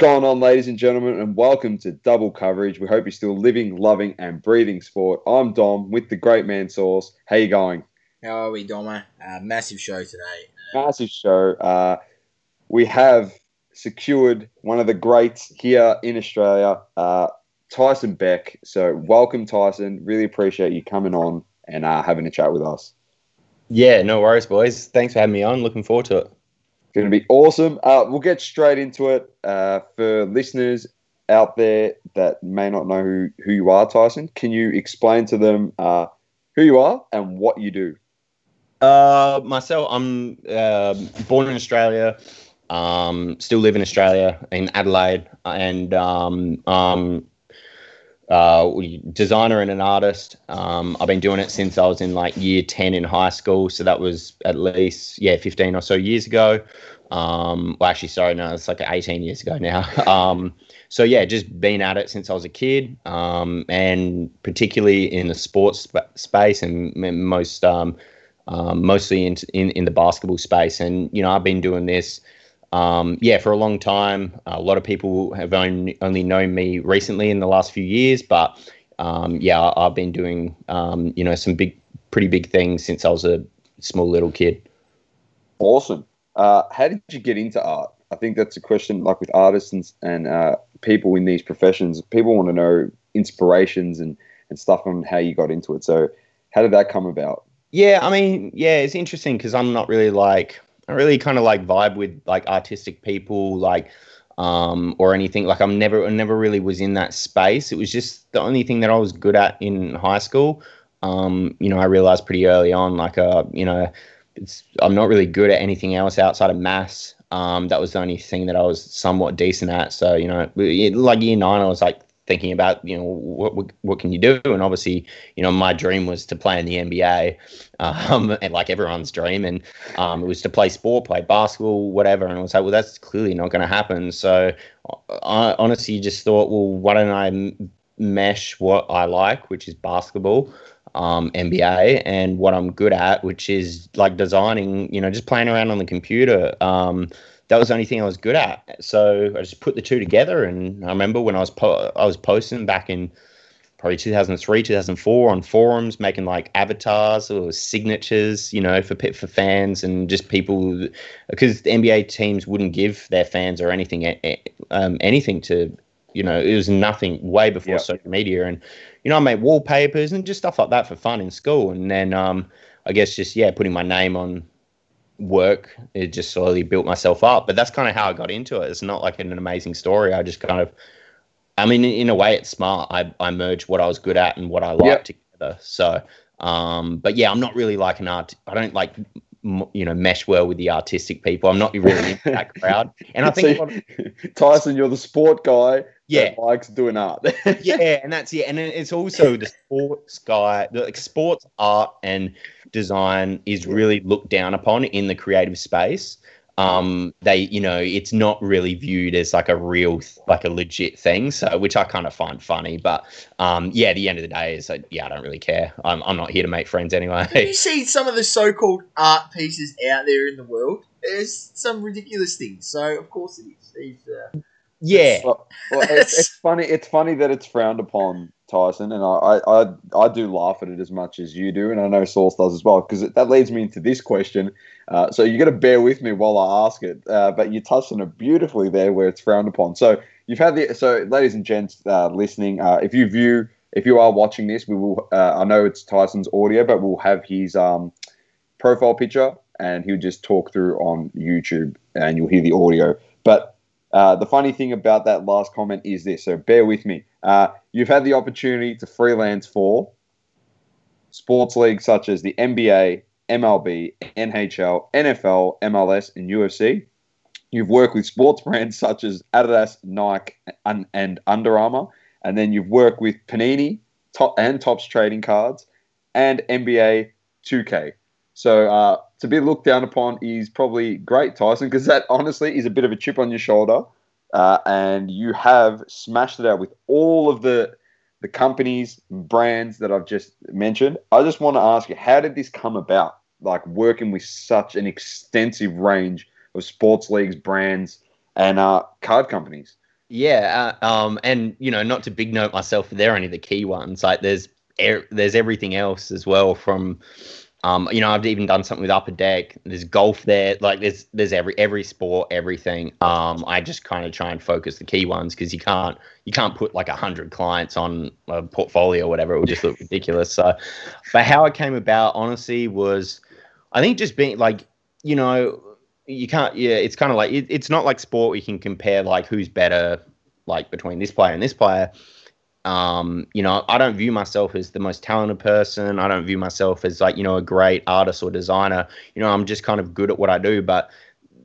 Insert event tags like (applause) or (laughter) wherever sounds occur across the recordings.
What's going on, ladies and gentlemen, and welcome to Double Coverage. We hope you're still living, loving, and breathing sport. I'm Dom with the great man Source. How you going? How are we, Doma? Uh, massive show today. Massive show. Uh, we have secured one of the greats here in Australia, uh, Tyson Beck. So, welcome, Tyson. Really appreciate you coming on and uh, having a chat with us. Yeah, no worries, boys. Thanks for having me on. Looking forward to it. Going to be awesome. Uh, we'll get straight into it. Uh, for listeners out there that may not know who, who you are, Tyson, can you explain to them uh, who you are and what you do? Uh, myself, I'm uh, born in Australia. Um, still live in Australia in Adelaide, and um, um, uh, designer and an artist. Um, I've been doing it since I was in like year 10 in high school. So that was at least, yeah, 15 or so years ago. Um, well, actually, sorry, no, it's like 18 years ago now. (laughs) um, so yeah, just been at it since I was a kid, um, and particularly in the sports sp- space and most, um, um, mostly in, in, in the basketball space. And, you know, I've been doing this um, yeah, for a long time. A lot of people have only, only known me recently in the last few years, but um, yeah, I've been doing um, you know some big, pretty big things since I was a small little kid. Awesome. Uh, how did you get into art? I think that's a question. Like with artists and, and uh, people in these professions, people want to know inspirations and and stuff on how you got into it. So, how did that come about? Yeah, I mean, yeah, it's interesting because I'm not really like I really kind of like vibe with like artistic people, like um, or anything. Like I'm never, I never really was in that space. It was just the only thing that I was good at in high school. Um, you know, I realized pretty early on, like, uh, you know, it's I'm not really good at anything else outside of maths. Um, that was the only thing that I was somewhat decent at. So, you know, like year nine, I was like thinking about you know what what can you do? And obviously you know my dream was to play in the NBA um, (laughs) and like everyone's dream. And um, it was to play sport play basketball whatever. And I was like well that's clearly not going to happen. So I honestly just thought well why don't I mesh what I like which is basketball um, NBA and what I'm good at which is like designing you know just playing around on the computer. Um, that was the only thing I was good at. So I just put the two together. And I remember when I was po- I was posting back in probably 2003, 2004 on forums, making like avatars or signatures, you know, for for fans and just people because the NBA teams wouldn't give their fans or anything um, anything to. You know, it was nothing way before yep. social media, and you know, I made wallpapers and just stuff like that for fun in school. And then, um, I guess just yeah, putting my name on work. It just slowly built myself up. But that's kind of how I got into it. It's not like an, amazing story. I just kind of, I mean, in a way, it's smart. I, I merged what I was good at and what I like yep. together. So, um, but yeah, I'm not really like an art. I don't like you know mesh well with the artistic people. I'm not really into that (laughs) crowd. And I think so, of, (laughs) Tyson, you're the sport guy. Yeah, likes doing art. yeah, and that's yeah, and it's also (laughs) the sports guy. The like, sports art and design is really looked down upon in the creative space. Um, they, you know, it's not really viewed as like a real, like a legit thing. So, which I kind of find funny. But um, yeah, at the end of the day, is like, yeah, I don't really care. I'm, I'm not here to make friends anyway. Have you see some of the so-called art pieces out there in the world? There's some ridiculous things. So, of course, it is. uh, yeah, well, well, it's, it's (laughs) funny. It's funny that it's frowned upon Tyson, and I, I, I do laugh at it as much as you do, and I know Source does as well, because that leads me into this question. Uh, so you got to bear with me while I ask it, uh, but you touched on it beautifully there, where it's frowned upon. So you've had the so, ladies and gents uh, listening, uh, if you view, if you are watching this, we will. Uh, I know it's Tyson's audio, but we'll have his um, profile picture, and he'll just talk through on YouTube, and you'll hear the audio. But uh, the funny thing about that last comment is this, so bear with me. Uh, you've had the opportunity to freelance for sports leagues such as the NBA, MLB, NHL, NFL, MLS, and UFC. You've worked with sports (laughs) brands such as Adidas, Nike, and, and Under Armour. And then you've worked with Panini top, and Topps Trading Cards and NBA 2K. So uh, to be looked down upon is probably great, Tyson, because that honestly is a bit of a chip on your shoulder. Uh, and you have smashed it out with all of the the companies, brands that I've just mentioned. I just want to ask you, how did this come about? Like working with such an extensive range of sports leagues, brands, and uh, card companies. Yeah, uh, um, and you know, not to big note myself, they're only the key ones. Like there's er- there's everything else as well from um, you know, I've even done something with Upper Deck. There's golf there. Like there's there's every every sport, everything. Um, I just kind of try and focus the key ones because you can't you can't put like a hundred clients on a portfolio or whatever. It would just look (laughs) ridiculous. So, but how it came about, honestly, was I think just being like you know you can't yeah it's kind of like it, it's not like sport where you can compare like who's better like between this player and this player um, you know, I don't view myself as the most talented person. I don't view myself as like, you know, a great artist or designer. You know, I'm just kind of good at what I do. But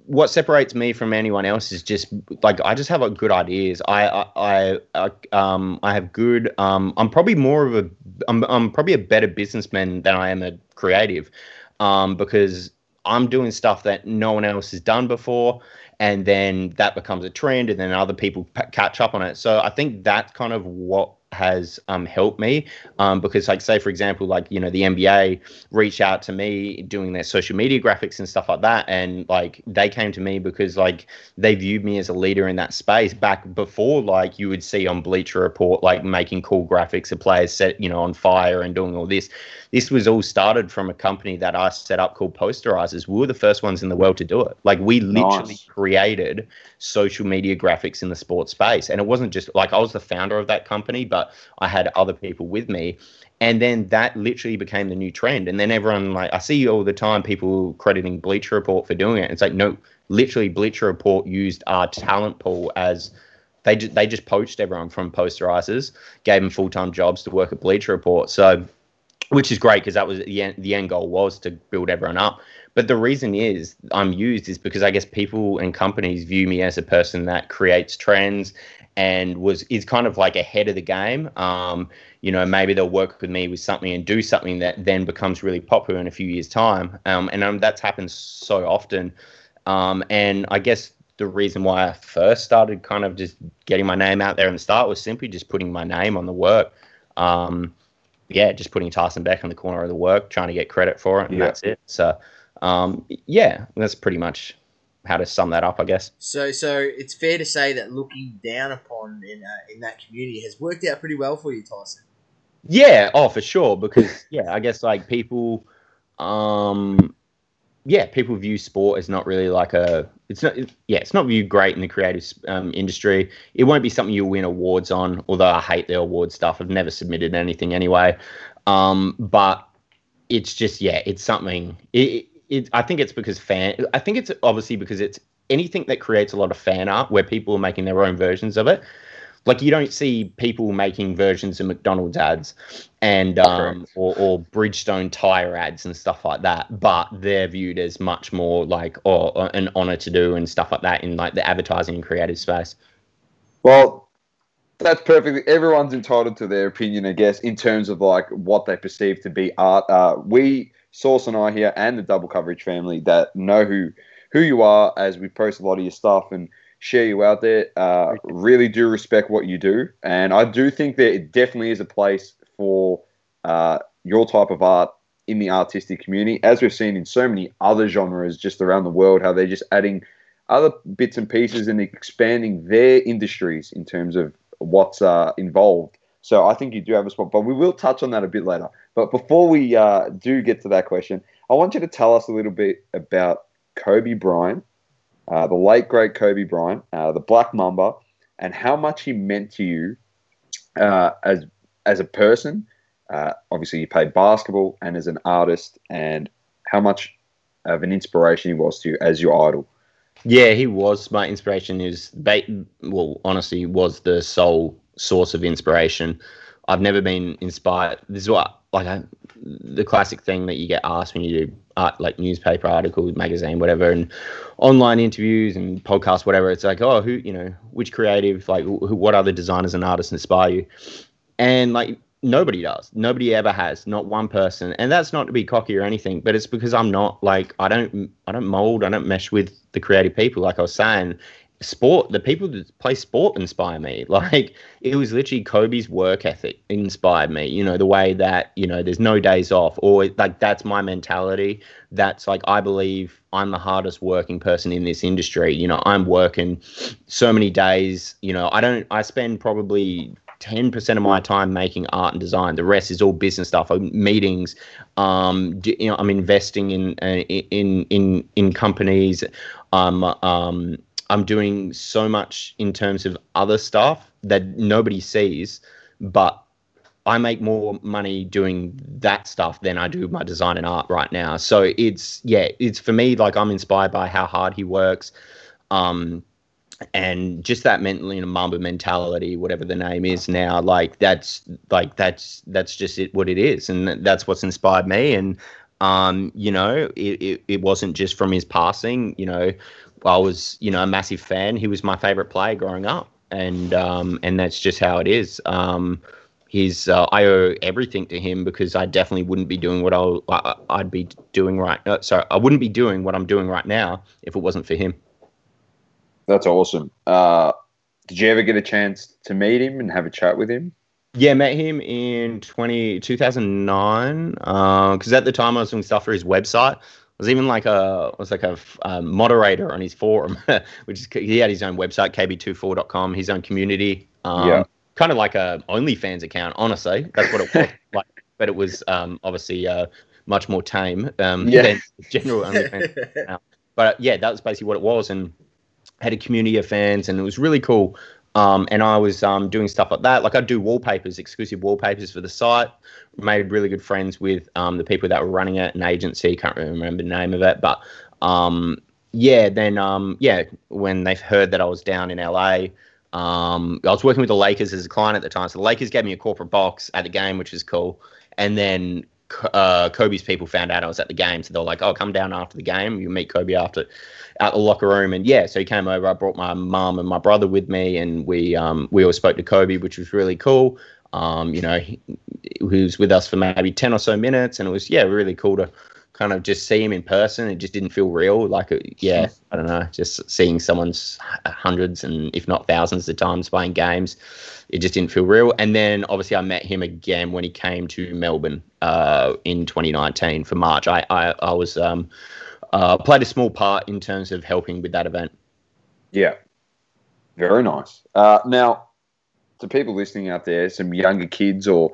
what separates me from anyone else is just like I just have like good ideas. I I I, um I have good um I'm probably more of a I'm I'm probably a better businessman than I am a creative, um because I'm doing stuff that no one else has done before and then that becomes a trend and then other people p- catch up on it. So i think that's kind of what has um, helped me um, because like say for example like you know the nba reached out to me doing their social media graphics and stuff like that and like they came to me because like they viewed me as a leader in that space back before like you would see on bleacher report like making cool graphics of players set you know on fire and doing all this this was all started from a company that I set up called Posterizers. We were the first ones in the world to do it. Like we literally nice. created social media graphics in the sports space. And it wasn't just like I was the founder of that company, but I had other people with me. And then that literally became the new trend. And then everyone like I see all the time people crediting Bleacher Report for doing it. It's like no, literally Bleacher Report used our talent pool as they just they just poached everyone from posterizers, gave them full time jobs to work at Bleacher Report. So which is great because that was the end, the end goal was to build everyone up. But the reason is I'm used is because I guess people and companies view me as a person that creates trends and was is kind of like ahead of the game. Um, you know, maybe they'll work with me with something and do something that then becomes really popular in a few years' time. Um, and um, that's happened so often. Um, and I guess the reason why I first started kind of just getting my name out there in the start was simply just putting my name on the work. Um, yeah, just putting Tyson Beck in the corner of the work, trying to get credit for it, and yeah. that's it. So, um, yeah, that's pretty much how to sum that up, I guess. So, so it's fair to say that looking down upon in uh, in that community has worked out pretty well for you, Tyson. Yeah, oh for sure. Because yeah, I guess like people, um, yeah, people view sport as not really like a. It's not. Yeah, it's not viewed great in the creative um, industry. It won't be something you win awards on. Although I hate the award stuff. I've never submitted anything anyway. Um, but it's just yeah, it's something. It, it. I think it's because fan. I think it's obviously because it's anything that creates a lot of fan art where people are making their own versions of it like you don't see people making versions of McDonald's ads and um, or, or Bridgestone tire ads and stuff like that, but they're viewed as much more like or, or an honor to do and stuff like that in like the advertising and creative space. Well, that's perfectly. Everyone's entitled to their opinion, I guess, in terms of like what they perceive to be art. Uh, we, Source and I here, and the Double Coverage family that know who who you are, as we post a lot of your stuff and share you out there. Uh, really do respect what you do, and I do think that it definitely is a place for uh, your type of art in the artistic community, as we've seen in so many other genres just around the world, how they're just adding other bits and pieces and expanding their industries in terms of what's uh, involved. So I think you do have a spot, but we will touch on that a bit later. But before we uh, do get to that question, I want you to tell us a little bit about Kobe Bryant uh, the late great Kobe Bryant, uh, the Black Mamba, and how much he meant to you uh, as as a person. Uh, obviously, you played basketball and as an artist, and how much of an inspiration he was to you as your idol. Yeah, he was my inspiration. Is well, honestly, was the sole source of inspiration. I've never been inspired. This is what like I, the classic thing that you get asked when you do art, like newspaper articles, magazine, whatever, and online interviews and podcasts, whatever. It's like, oh, who, you know, which creative, like, what other designers and artists inspire you? And like, nobody does. Nobody ever has. Not one person. And that's not to be cocky or anything, but it's because I'm not like I don't I don't mold. I don't mesh with the creative people. Like I was saying, sport the people that play sport inspire me. (laughs) Like it was literally kobe's work ethic inspired me you know the way that you know there's no days off or like that's my mentality. That's like i believe i'm the hardest working person in this industry. You know i'm working so many days you know i don't i spend probably 10% of my time making art and design. The rest is all business stuff meetings um you know i'm investing in uh, in in in companies um um I'm doing so much in terms of other stuff that nobody sees, but I make more money doing that stuff than I do my design and art right now. So it's yeah, it's for me like I'm inspired by how hard he works. Um, and just that mental you know mamba mentality whatever the name is now like that's like that's that's just it what it is and that's what's inspired me and um you know it, it, it wasn't just from his passing you know I was, you know, a massive fan. He was my favorite player growing up, and um, and that's just how it is. Um, he's uh, I owe everything to him because I definitely wouldn't be doing what I'll, I, would be doing right. Uh, sorry, I wouldn't be doing what I'm doing right now if it wasn't for him. That's awesome. Uh, did you ever get a chance to meet him and have a chat with him? Yeah, met him in 20, 2009 because uh, at the time I was doing stuff for his website was even like a was like a, a moderator on his forum, (laughs) which is he had his own website kb24.com, his own community. Um, yeah. Kind of like a OnlyFans account, honestly. That's what it was (laughs) like. But it was um, obviously uh, much more tame um, yeah. than general OnlyFans. (laughs) but yeah, that was basically what it was, and had a community of fans, and it was really cool. Um, and I was um, doing stuff like that. Like I do wallpapers, exclusive wallpapers for the site. Made really good friends with um, the people that were running it, an agency. Can't remember the name of it, but um, yeah. Then um, yeah, when they heard that I was down in LA, um, I was working with the Lakers as a client at the time. So the Lakers gave me a corporate box at the game, which was cool. And then uh, Kobe's people found out I was at the game, so they were like, "Oh, come down after the game. You meet Kobe after out the locker room." And yeah, so he came over. I brought my mum and my brother with me, and we um, we all spoke to Kobe, which was really cool. Um, you know, he, he, was with us for maybe ten or so minutes, and it was yeah, really cool to kind of just see him in person. It just didn't feel real. Like, uh, yeah, I don't know, just seeing someone's hundreds and if not thousands of times playing games, it just didn't feel real. And then obviously I met him again when he came to Melbourne uh, in 2019 for March. I I, I was um, uh, played a small part in terms of helping with that event. Yeah, very nice. Uh, now, to people listening out there, some younger kids or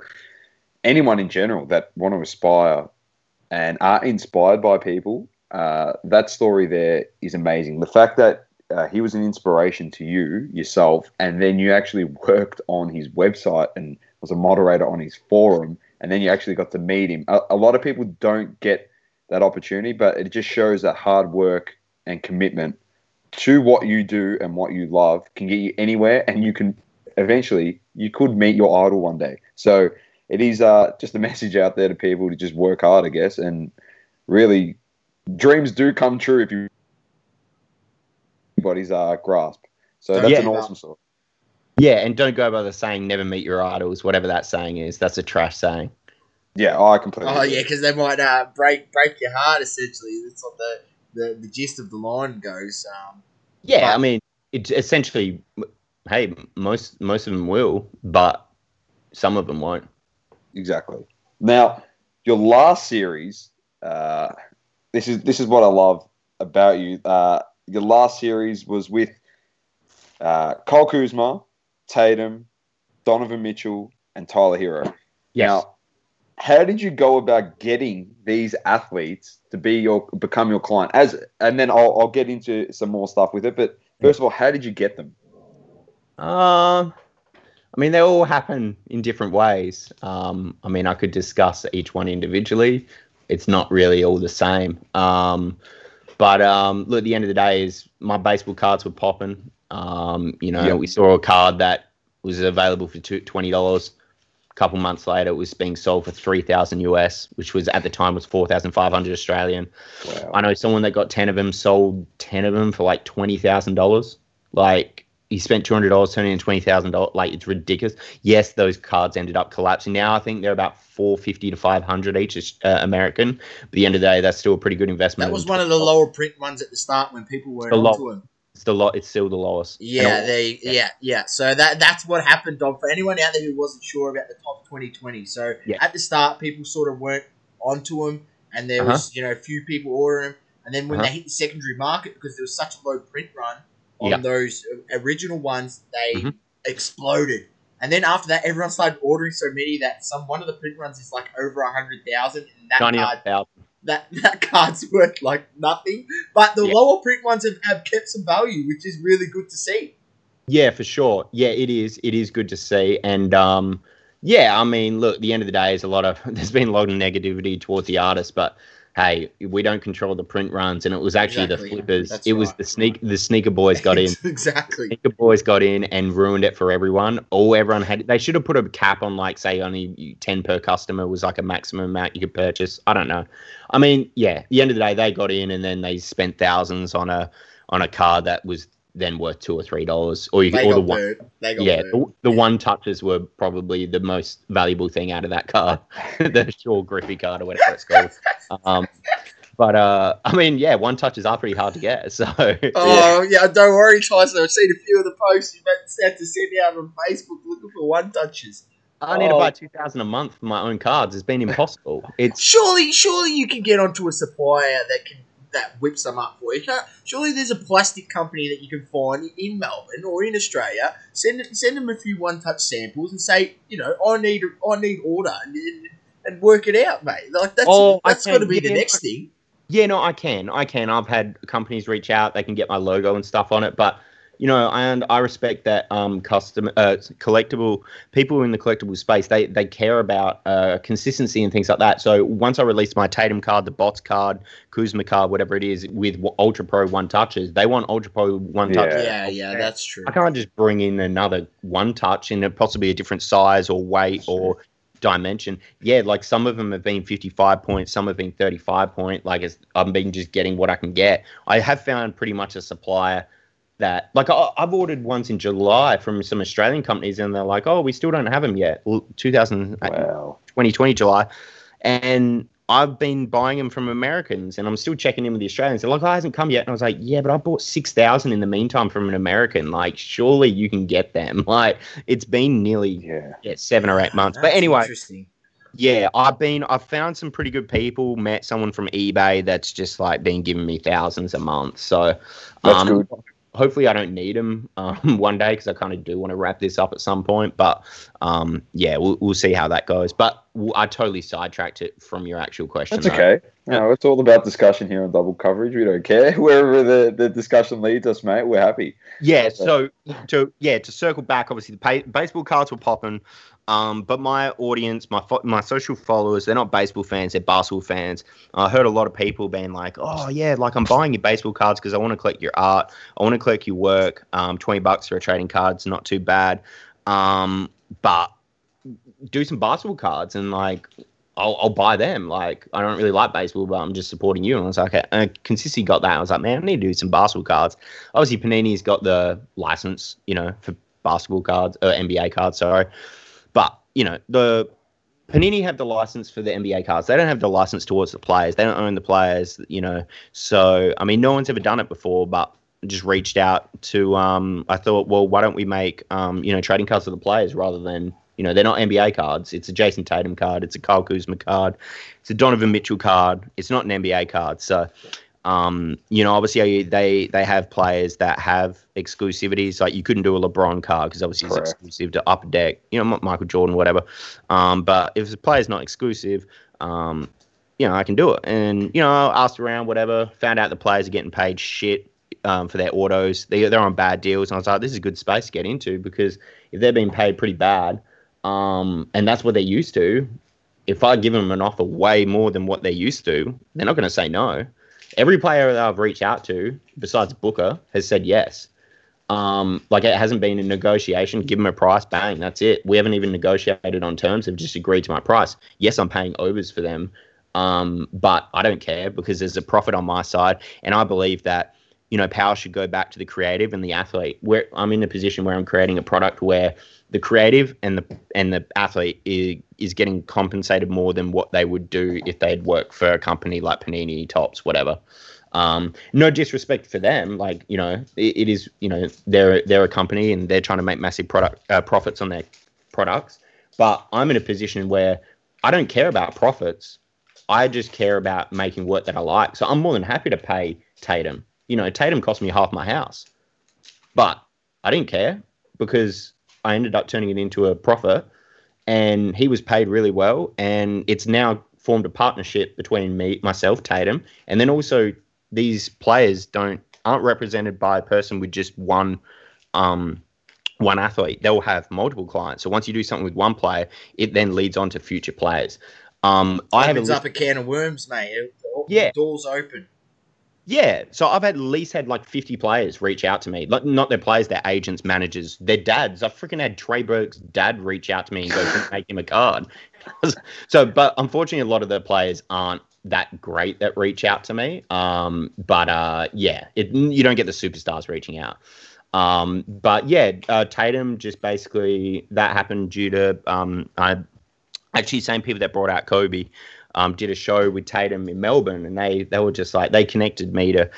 anyone in general that want to aspire and are inspired by people. Uh, that story there is amazing. The fact that uh, he was an inspiration to you yourself, and then you actually (laughs) worked on his website and was a moderator on his forum, and then you actually got to meet him. A, a lot of people don't get that opportunity, but it just shows that hard work and commitment to what you do and what you love can get you anywhere, and you can eventually you could meet your idol one day. So it is uh, just a (laughs) message out there to people to just work hard, I guess, and really dreams do come true if you everybody's uh, grasp. So that's yeah. an awesome story. Yeah, and don't go by the saying "never meet your idols," whatever that saying is. That's a trash saying. Yeah, I completely. Oh yeah, because they might uh, break break your heart. Essentially, that's what the the, the gist of the line goes. Um, yeah, but, I mean, it's essentially, hey, most most of them will, but some of them won't. Exactly. Now, your last series, uh, this is this is what I love about you. Uh, your last series was with uh, Kyle Kuzma, Tatum, Donovan Mitchell, and Tyler Herro. Yes. Now, how did you go about getting these athletes to be your become your client? As and then I'll, I'll get into some more stuff with it. But first of all, how did you get them? Um, I mean, they all happen in different ways. Um, I mean, I could discuss each one individually. It's not really all the same. Um, but um, look, at the end of the day, is my baseball cards were popping. Um, you know, we saw a card that was available for twenty dollars. A couple months later, it was being sold for three thousand US, which was at the time was four thousand five hundred Australian. Wow. I know someone that got ten of them sold ten of them for like twenty thousand dollars. Like he spent two hundred dollars turning in twenty thousand dollars. Like it's ridiculous. Yes, those cards ended up collapsing. Now I think they're about four fifty to five hundred each uh, American. But at the end of the day, that's still a pretty good investment. That was one of the lower print ones at the start when people were onto them. It's the lot. It's still the lowest. Yeah, they yeah yeah. So that that's what happened, Dom. For anyone out there who wasn't sure about the Topps 2020, so Yeah. at the start, people sort of weren't onto them, and there Uh-huh. was you know a few people ordering them, and then when Uh-huh. they hit the secondary market because there was such a low print run on Yeah. those original ones, they Mhm. exploded. And then after that, everyone started ordering so many that some one of the print runs is like over a hundred thousand, and that card 99,000. that (laughs) that card's worth like nothing. But the Yeah. lower print ones have, have kept some value, which is really good to see. Yeah, for sure. Yeah, it is. It is good to see. And um, yeah, I mean, look, the end of the day, is a lot of (laughs) there's been a lot of negativity towards the artist, but hey, we don't control the print runs, and it was actually Exactly. the flippers. That's it was right. the sneak the sneaker boys got in. (laughs) exactly. The Sneaker boys got in and ruined it for everyone. All everyone had. They should have put a cap on, like, say, only ten per customer was like a maximum amount you could purchase. I don't know. I mean, yeah. At the end of the day, they got in and then they spent thousands on a on a car that was then worth two or three dollars, or you They or the one. Yeah, the, the one touches were probably the most valuable thing out of that card, (laughs) the Shaw Griffey card or whatever it's called. Um, but uh, I mean, yeah, one touches are pretty hard to get. So Oh (laughs) yeah. don't worry, Tyson. I've seen a few of the posts you've had to send out on Facebook looking for one touches. I need to Oh. buy two thousand a month for my own cards. It's been impossible. It's Surely, surely you can get onto a supplier that can that whips them up for you. Can't, surely there's a plastic company that you can find in Melbourne or in Australia. Send send them a few one touch samples and say, you know, I need I need order and, and work it out, mate. Like that's Oh, I that's got to be the yeah. next thing. Yeah, no, I can. I can. I've had companies reach out. They can get my logo and stuff on it. But you know, and I respect that um, custom uh, collectible people in the collectible space. They they care about uh, consistency and things like that. So once I release my Tatum card, the Bots card, Kuzma card, whatever it is, with Ultra Pro one touches, they want Ultra Pro one touch. Yeah. Yeah, yeah, that's true. I can't just bring in another one touch in a possibly a different size or weight or dimension. Yeah, like some of them have been 55 points, some have been 35 point. Like it's, I've been just getting what I can get. I have found pretty much a supplier that, like, I, I've ordered ones in July from some Australian companies, and they're like, "Oh, we still don't have them yet." Well, 2000, Wow. 2020 July, and I've been buying them from Americans, and I'm still checking in with the Australians. They're like, "Oh, it hasn't come yet," and I was like, "Yeah, but I bought six thousand in the meantime from an American. Like, surely you can get them. (laughs) Like, it's been nearly Yeah. yeah, seven or eight months. but anyway, interesting. yeah, I've been, I've found some pretty good people. Met someone from eBay that's just like been giving me thousands a month. So, That's um, good. Hopefully I don't need them um, (laughs) one day because I kind of do want to wrap this up at some point. But um, yeah, we'll, we'll see how that goes. But I totally sidetracked it from your actual question. That's though. okay. No, it's all about discussion here on double coverage. We don't care. (laughs) Wherever the, the discussion leads us, mate, we're happy. Yeah. So to yeah to circle back, obviously the pay, baseball cards were popping. Um, but my audience, my fo- my social followers, they're not baseball fans; they're basketball fans. I heard a lot of people being like, "Oh yeah, like I'm buying your baseball cards because I want to collect your art. I want to collect your work. Um, Twenty bucks for a trading card's not too bad. Um, but do some basketball cards and like I'll, I'll buy them. Like I don't really like baseball, but I'm just supporting you. And I was like, uh, consistency got that. I was like, man, I need to do some basketball cards. Obviously, Panini's got the license, you know, for basketball cards, or NBA cards. Sorry, but you know the Panini have the license for the NBA cards. They don't have the license towards the players. They don't own the players, you know. So I mean, no one's ever done it before, but just reached out to. Um, I thought, well, why don't we make um, you know trading cards for the players rather than you know they're not NBA cards. It's a Jayson Tatum card. It's a Kyle Kuzma card. It's a Donovan Mitchell card. It's not an NBA card. So. Um, you know, obviously they they have players that have exclusivities. Like you couldn't do a LeBron card because obviously Correct. it's exclusive to Upper Deck. You know, Michael Jordan, whatever. Um, but if the player's not exclusive, um, you know, I can do it. And you know, I asked around, whatever. Found out the players are getting paid shit um, for their autos. They they're on bad deals, and I was like, this is a good space to get into because if they're being paid pretty bad, um, and that's what they're used to. If I give them an offer way more than what they're used to, they're not going to say no. Every player that I've reached out to, besides Booker, has said yes. Um, like it hasn't been a negotiation. Give them a price, bang, that's it. We haven't even negotiated on terms. They've just agreed to my price. Yes, I'm paying overs for them, um, but I don't care because there's a profit on my side, and I believe that you know power should go back to the creative and the athlete. Where I'm in a position where I'm creating a product where the creative and the and the athlete is, is getting compensated more than what they would do if they'd work for a company like Panini, Topps, whatever. Um, no disrespect for them, like you know, it, it is you know they're they're a company and they're trying to make massive product uh, profits on their products. But I'm in a position where I don't care about profits. I just care about making work that I like. So I'm more than happy to pay Tatum. You know, Tatum cost me half my house, but I didn't care because I ended up turning it into a profit, and he was paid really well, and it's now formed a partnership between me, myself, Tatum, and then also these players don't aren't represented by a person with just one um, one athlete. They'll have multiple clients. So once you do something with one player, it then leads on to future players. Um, I have Opens up a can of worms, mate. It- Yeah. doors open. Yeah, so I've at least had like 50 players reach out to me. Like not their players, their agents, managers, their dads. I've freaking had Trey Burke's dad reach out to me and go, "Can make him a card. (laughs) so, but unfortunately, a lot of the players aren't that great that reach out to me. Um, but uh, yeah, it, you don't get the superstars reaching out. Um, but yeah, uh, Tatum just basically that happened due to um, I actually same people that brought out Kobe um, did a show with Tatum in Melbourne, and they they were just like they connected me to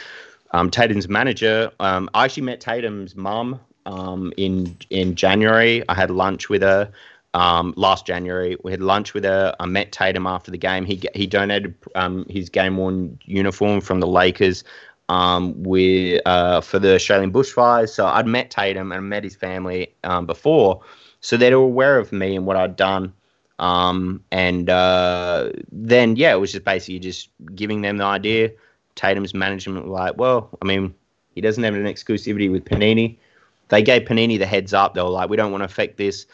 um, Tatum's manager. Um, I actually met Tatum's mum um, in in January. I had lunch with her um, last January. We had lunch with her. I met Tatum after the game. He he donated um, his game worn uniform from the Lakers um, with uh, for the Australian bushfires. So I'd met Tatum and met his family um, before, so they were aware of me and what I'd done. Um, and uh, then yeah, it was just basically just giving them the idea. Tatum's management were like, well, I mean, he doesn't have an exclusivity with Panini. They gave Panini the heads up. They were like, we don't want to affect this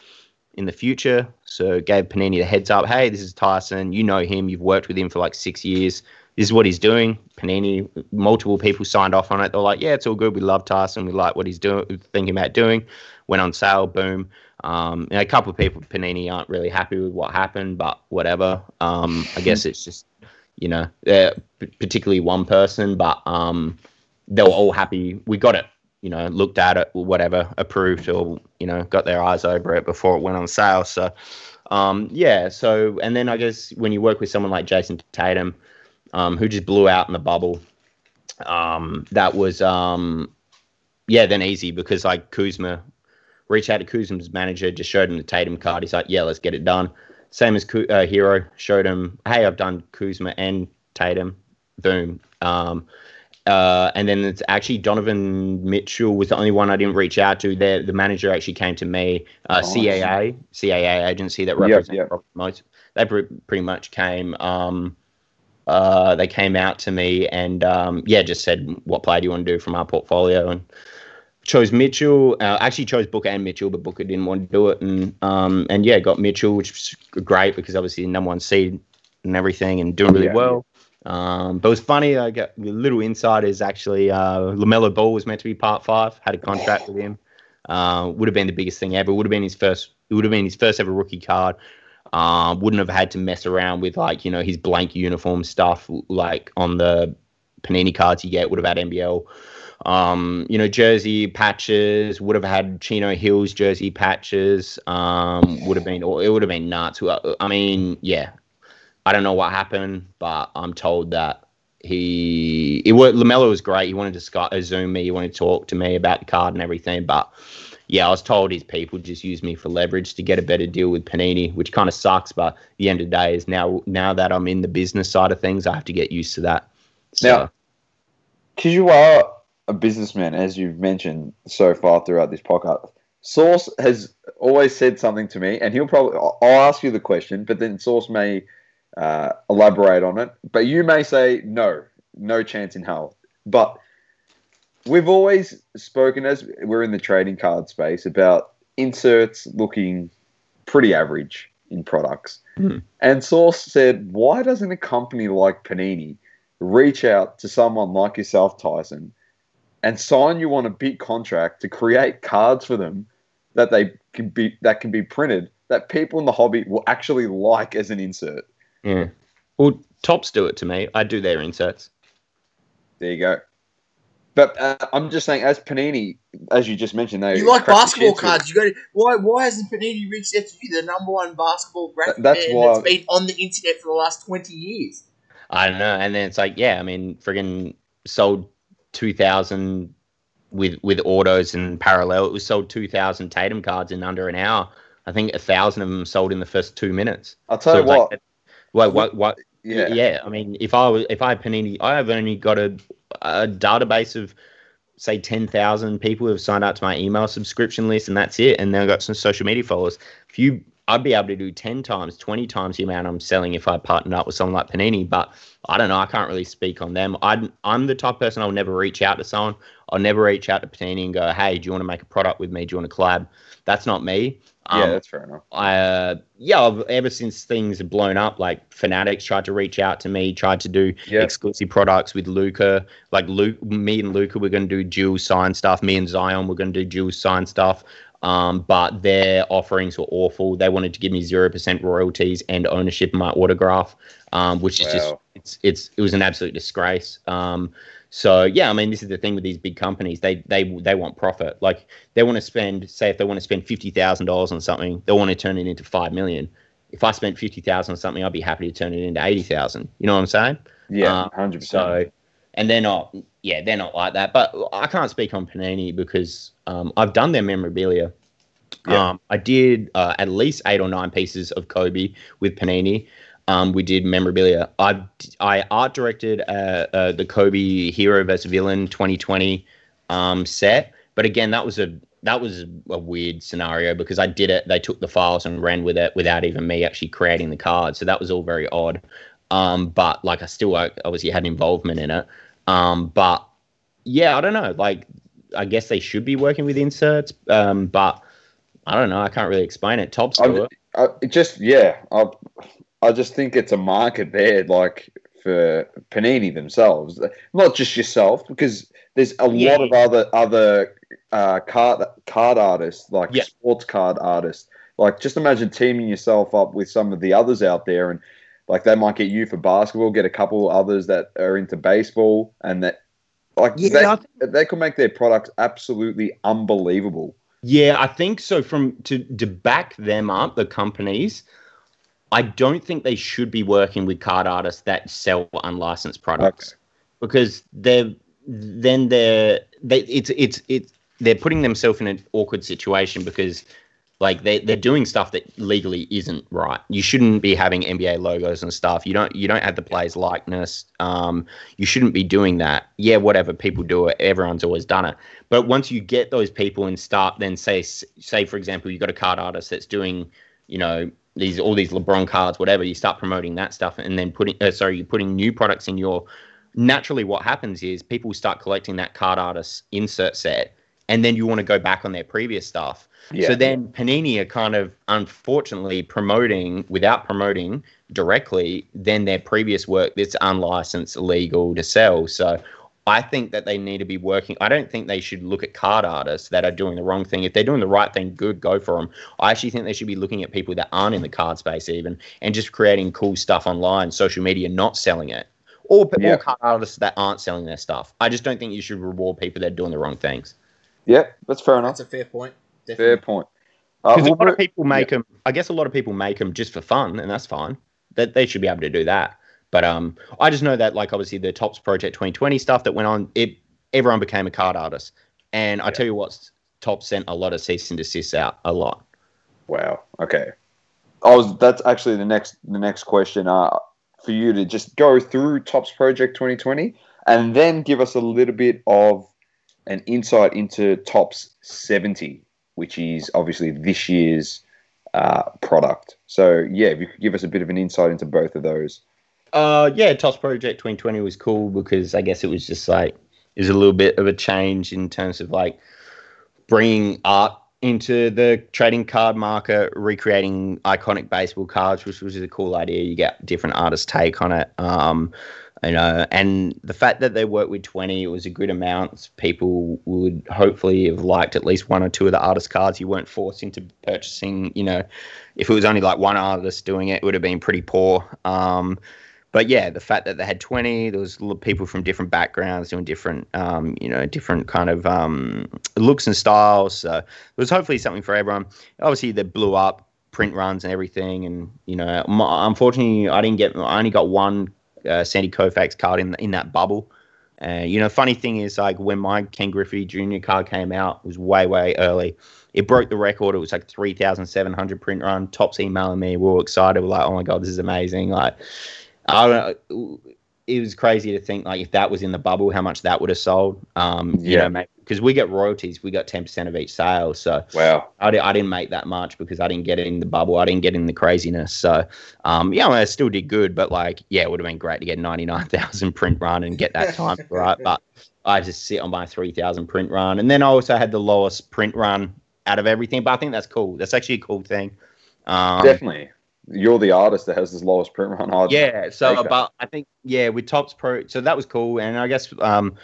in the future. So gave Panini the heads up. Hey, this is Tyson. You know him. You've worked with him for like six years. This is what he's doing. Panini, multiple people signed off on it. They're like, yeah, it's all good. We love Tyson. We like what he's doing, thinking about doing. Went on sale. Boom. Um, a couple of people, Panini, aren't really happy with what happened, but whatever. Um, I guess it's just, you know, particularly one person, but um, they were all happy. We got it, you know, looked at it, whatever, approved, or you know, got their eyes over it before it went on sale. So, um, yeah. So, and then I guess when you work with someone like Jayson Tatum, um, who just blew out in the bubble, um, that was, um, yeah, then easy because like Kuzma reached out to Kuzma's manager, just showed him the Tatum card. He's like, yeah, let's get it done. Same as uh, Herro showed him, hey, I've done Kuzma and Tatum. Boom. Um, uh, and then it's actually Donovan Mitchell was the only one I didn't reach out to. The the manager actually came to me, uh, Nice. CAA, CAA agency that Yep, represents yep. most. They pre- pretty much came. Um, uh, they came out to me and um, yeah, just said, "What player do you want to do from our portfolio?" And chose Mitchell. Uh, actually chose Booker and Mitchell, but Booker didn't want to do it, and um, and yeah, got Mitchell, which was great because obviously number one seed and everything, and doing really Yeah. well. Um, but it was funny. I got a little insight is actually uh, LaMelo Ball was meant to be part five. Had a contract with him. Uh, would have been the biggest thing ever. Would have been his first. It would have been his first ever rookie card. Um, wouldn't have had to mess around with like you know his blank uniform stuff like on the Panini cards you get. Would have had NBL um, you know, jersey patches. Would have had Chino Hills jersey patches. Um, would have been, it would have been nuts. I mean, yeah, I don't know what happened, but I'm told that he, it was LaMelo was great. He wanted to Sky, uh, Zoom me. He wanted to talk to me about the card and everything, but. Yeah, I was told his people just use me for leverage to get a better deal with Panini, which kind of sucks. But the end of the day is now now that I'm in the business side of things, I have to get used to that. So, Now- because you are a businessman, as you've mentioned so far throughout this podcast. Source has always said something to me, and he'll probably. I'll ask you the question, but then Source may uh, elaborate on it. But you may say no, no chance in hell. But we've always spoken as we're in the trading card space about inserts looking pretty average in products. Hmm. And Source said, why doesn't a company like Panini reach out to someone like yourself, Tyson, and sign you on a big contract to create cards for them that they can be that can be printed that people in the hobby will actually like as an insert. Yeah. Well, Topps do it to me. I do their inserts. There you go. But uh, I'm just saying, as Panini, as you just mentioned, they You like basketball cards? You got to, why? Why hasn't Panini reached out to you, the number one basketball graphic that's man why- that's been on the internet for the last twenty years? I don't know. And then it's like, yeah, I mean, friggin' sold two thousand with with autos and parallel. It was sold two thousand Tatum cards in under an hour. I think a thousand of them sold in the first two minutes. I'll tell So you it's like- what. What what what? Yeah. yeah. I mean, if I was if I had Panini, I have only got a a database of say ten thousand people who have signed up to my email subscription list, and that's it. And then I've got some social media followers. If you, I'd be able to do ten times, twenty times the amount I'm selling if I partnered up with someone like Panini. But I don't know. I can't really speak on them. I'm I'm the type of person I'll never reach out to someone. I'll never reach out to Panini and go, "Hey, do you want to make a product with me? Do you want to collab?" That's not me. Yeah, Um, that's fair enough. I uh, yeah, ever since things have blown up, like Fanatics tried to reach out to me, tried to do Yeah. exclusive products with Luka. Like Luke, me and Luka, we're going to do dual sign stuff. Me and Zion, we're going to do dual sign stuff. Um, but their offerings were awful. They wanted to give me zero percent royalties and ownership of my autograph, um, which is just Wow. it's it's it was an absolute disgrace. Um, so yeah, I mean, this is the thing with these big companies. They they they want profit. Like they want to spend, say, if they want to spend fifty thousand dollars on something, they want to turn it into five million. If I spent fifty thousand on something, I'd be happy to turn it into eighty thousand. You know what I'm saying? Yeah, Um, hundred percent. So, and they're not, yeah, they're not like that. But I can't speak on Panini because um, I've done their memorabilia. Yeah. Um, I did uh, at least eight or nine pieces of Kobe with Panini. Um, we did memorabilia. I I art directed uh, uh, the Kobe Hero vs Villain 2020 um, set, but again, that was a that was a weird scenario because I did it. They took the files and ran with it without even me actually creating the card. So that was all very odd. Um, but like I still obviously had involvement in it. Um, but yeah, I don't know. Like I guess they should be working with inserts, um, but I don't know. I can't really explain it. Topps do I'm- it. It just yeah, I I just think it's a market there, like for Panini themselves, not just yourself, because there's a Yeah. lot of other other uh, card card artists, like Yeah. sports card artists. Like just imagine teaming yourself up with some of the others out there, and like they might get you for basketball, get a couple others that are into baseball, and that like Yeah, they, they could make their products absolutely unbelievable. Yeah, I think so. From to to back them up, the companies, I don't think they should be working with card artists that sell unlicensed products because they're then they're they it's it's it's they're putting themselves in an awkward situation because like they they're doing stuff that legally isn't right. You shouldn't be having NBA logos and stuff. You don't you don't have the player's likeness. Um, you shouldn't be doing that. Yeah, whatever people do it. Everyone's always done it. But once you get those people and start, then say say for example, you've got a card artist that's doing, you know, these all these LeBron cards, whatever. You start promoting that stuff, and then putting uh, sorry, you're putting new products in your. Naturally, what happens is people start collecting that card artist insert set, and then you want to go back on their previous stuff. Yeah. So then Panini are kind of unfortunately promoting without promoting directly then their previous work that's unlicensed, illegal to sell. So I think that they need to be working. I don't think they should look at card artists that are doing the wrong thing. If they're doing the right thing, good, go for them. I actually think they should be looking at people that aren't in the card space even and just creating cool stuff online, social media, not selling it. Or, Yeah. or card artists that aren't selling their stuff. I just don't think you should reward people that are doing the wrong things. yeah, that's fair enough. That's a fair point. Fair point. Uh, Because we'll a lot of people make them. I guess a lot of people make them just for fun, and that's fine. That they should be able to do that. But um, I just know that like obviously the Topps Project 2020 stuff that went on, it everyone became a card artist, and I tell you what, Topps sent a lot of cease and desist out, a lot. Wow. Okay. I was. That's actually the next. The next question. Uh, for you to just go through Topps Project 2020 and then give us a little bit of an insight into Topps 70, which is obviously this year's uh, product. So yeah, if you could give us a bit of an insight into both of those. Uh, yeah, Topps Project 2020 was cool because I guess it was just like was a little bit of a change in terms of like bringing art into the trading card market, recreating iconic baseball cards, which was a cool idea. You get different artists' take on it. Um, you know, and the fact that they worked with 20, it was a good amount. People would hopefully have liked at least one or two of the artist cards. You weren't forced into purchasing, you know, if it was only like one artist doing it, it would have been pretty poor. Um, but yeah, the fact that they had 20, there was people from different backgrounds doing different, um, you know, different kind of um, looks and styles. So it was hopefully something for everyone. Obviously, they blew up print runs and everything. And, you know, unfortunately, I didn't get, I only got one uh, Sandy Koufax card in in that bubble. And you know, funny thing is, like when my Ken Griffey Jr. card came out, it was way way early. It broke the record. It was like three thousand seven hundred print run. Topps emailing me. We were excited. We're like, oh my god, this is amazing. Like, I don't know. It was crazy to think like if that was in the bubble, how much that would have sold. Um, you Yeah. know, because we get royalties, we got ten percent of each sale. So Wow. I, di- I didn't make that much because I didn't get in the bubble. I didn't get in the craziness. So, um, yeah, I still did good, but like, yeah, it would have been great to get 99,000 (laughs) print run and get that (laughs) time right. But I just sit on my 3,000 print run. And then I also had the lowest print run out of everything. But I think that's cool. That's actually a cool thing. Um, Definitely. You're the artist that has this lowest print run. I'd yeah. So, but I think yeah, with Topps Pro, so that was cool, and I guess um,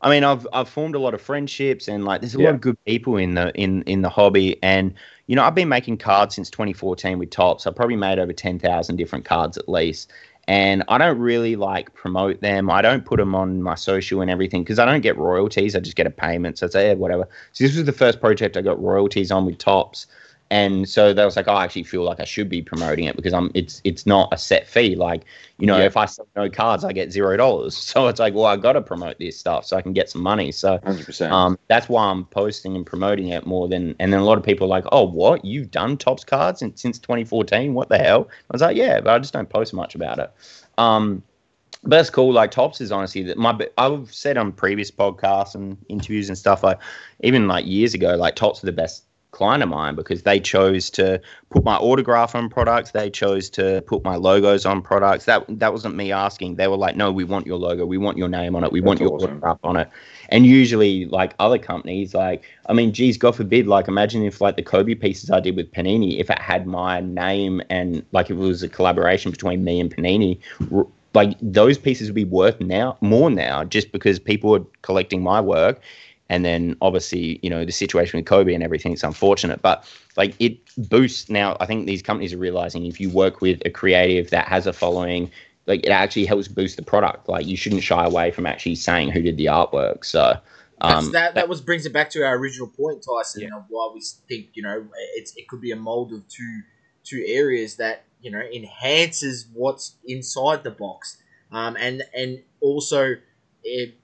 I mean, I've I've formed a lot of friendships, and like, there's a Yeah. lot of good people in the in in the hobby, and you know, I've been making cards since 2014 with Topps. I've probably made over 10,000 different cards at least. And I don't really like promote them. I don't put them on my social and everything because I don't get royalties. I just get a payment. So it's yeah, whatever. So this was the first project I got royalties on with Topps and so they was like, oh, I actually feel like I should be promoting it because I'm it's it's not a set fee. Like, you know, Yeah. if I sell no cards, I get zero dollars. (laughs) So it's like, well, I got to promote this stuff so I can get some money. So 100%. um, that's why I'm posting and promoting it more than. And then a lot of people are like, oh, what? You've done Topps cards since, since 2014? What the hell? I was like, yeah, but I just don't post much about it. Um, but that's cool. Like Topps is honestly that my I've said on previous podcasts and interviews and stuff. Like even like years ago, like Topps are the best client of mine because they chose to put my autograph on products. They chose to put my logos on products. That that wasn't me asking. They were like, no, we want your logo. We want your name on it. We want your awesome. autograph on it. And usually, like other companies, like I mean, geez, God forbid, like imagine if like the Kobe pieces I did with Panini, if it had my name and like if it was a collaboration between me and Panini, like those pieces would be worth now more now just because people are collecting my work. And then obviously, you know, the situation with Kobe and everything, it's unfortunate, but like it boosts now. I think these companies are realizing if you work with a creative that has a following, like it actually helps boost the product. Like you shouldn't shy away from actually saying who did the artwork. So, um, that that was brings it back to our original point, Tyson, Yeah. of why we think you know it's it could be a mold of two two areas that you know enhances what's inside the box, um, and and also it,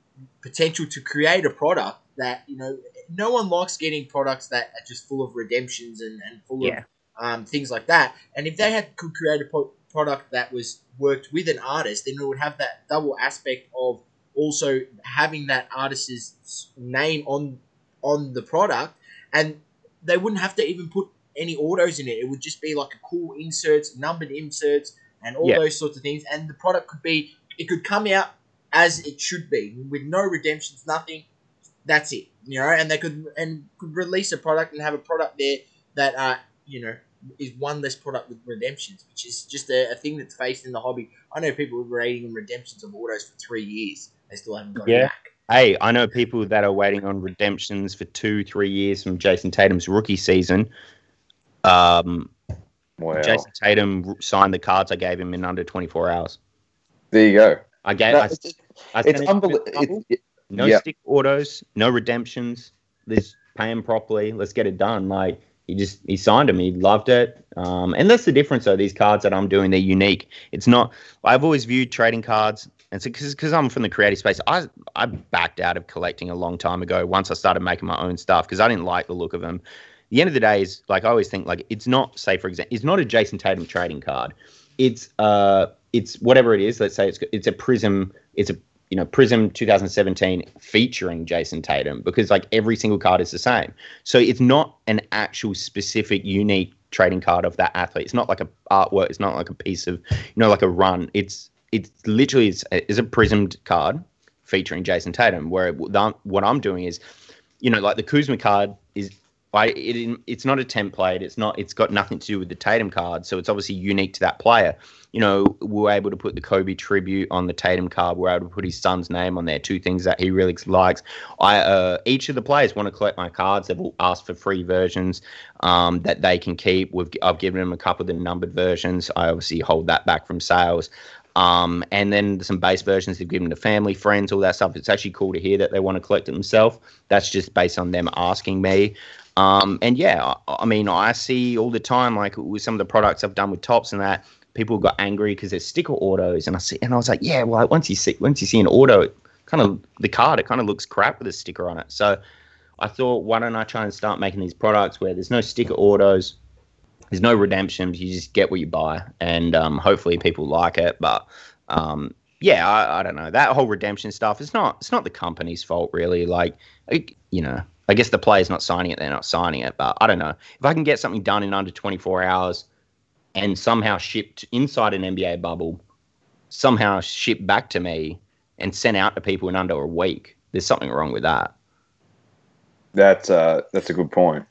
potential to create a product that you know no one likes getting products that are just full of redemptions and, and full Yeah. of um, things like that. And if they had could create a pro- product that was worked with an artist, then it would have that double aspect of also having that artist's name on on the product, and they wouldn't have to even put any autos in it. It would just be like a cool inserts, numbered inserts, and all Yeah. those sorts of things. And the product could be it could come out as it should be with no redemptions, nothing. That's it, you know. And they could and could release a product and have a product there that uh you know is one less product with redemptions, which is just a, a thing that's faced in the hobby. I know people were waiting on redemptions of autos for three years. They still haven't got it Yeah. back. Hey, I know people that are waiting on redemptions for two, three years from Jayson Tatum's rookie season. Um, wow. Jayson Tatum signed the cards I gave him in under 24 hours. There you go. I gave. No, I, it's I it's sent it to him with unbelievable. a couple. No yeah. stick autos, no redemptions. Let's pay him properly. Let's get it done. Like he just he signed him. He loved it. Um, and that's the difference though. These cards that I'm doing, they're unique. It's not. I've always viewed trading cards, and so because I'm from the creative space, I I backed out of collecting a long time ago. Once I started making my own stuff because I didn't like the look of them. The end of the day is like I always think like it's not say for example it's not a Jayson Tatum trading card. It's uh it's whatever it is. Let's say it's it's a Prizm. It's a you know Prizm 2017 featuring Jayson Tatum because like every single card is the same. So it's not an actual specific unique trading card of that athlete. It's not like a artwork. It's not like a piece of you know like a run. It's it's literally it's a prismed card featuring Jayson Tatum. Where it, what I'm doing is you know like the Kuzma card is. It, it's not a template. It's not. It's got nothing to do with the Tatum card. So it's obviously unique to that player you know, we were able to put the Kobe tribute on the Tatum card. We are able to put his son's name on there. Two things that he really likes. I uh, each of the players want to collect my cards. They've all asked for free versions um, that they can keep. We've I've given them a couple of the numbered versions. I obviously hold that back from sales. Um, and then some base versions they've given to family, friends, all that stuff. It's actually cool to hear that they want to collect it themselves. That's just based on them asking me. Um, and yeah, I, I mean, I see all the time, like with some of the products I've done with Topps and that, people got angry because there's sticker autos, and I see, and I was like, yeah, well, once you see once you see an auto, kind of the card. It kind of looks crap with a sticker on it. So I thought, why don't I try and start making these products where there's no sticker autos, there's no redemptions. You just get what you buy, and um, hopefully people like it. But um, yeah, I, I, don't know that whole redemption stuff. It's not it's not the company's fault really. Like you know, I guess the player's not signing it, they're not signing it. But I don't know if I can get something done in under 24 hours and somehow shipped inside an NBA bubble, somehow shipped back to me and sent out to people in under a week. There's something wrong with that. That's uh, that's a good point.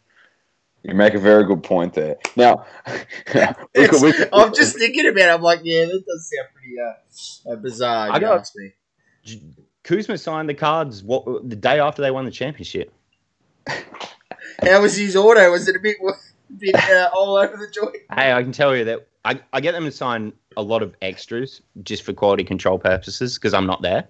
You make a very good point there. Now, (laughs) we could, we could, I'm just thinking about it. I'm like, yeah, that does sound pretty uh, uh bizarre. I got, me. Kuzma signed the cards what, the day after they won the championship. How was his auto? Was it a bit, a (laughs) bit uh, all over the joint? Hey, I can tell you that I, I get them to sign a lot of extras just for quality control purposes because I'm not there.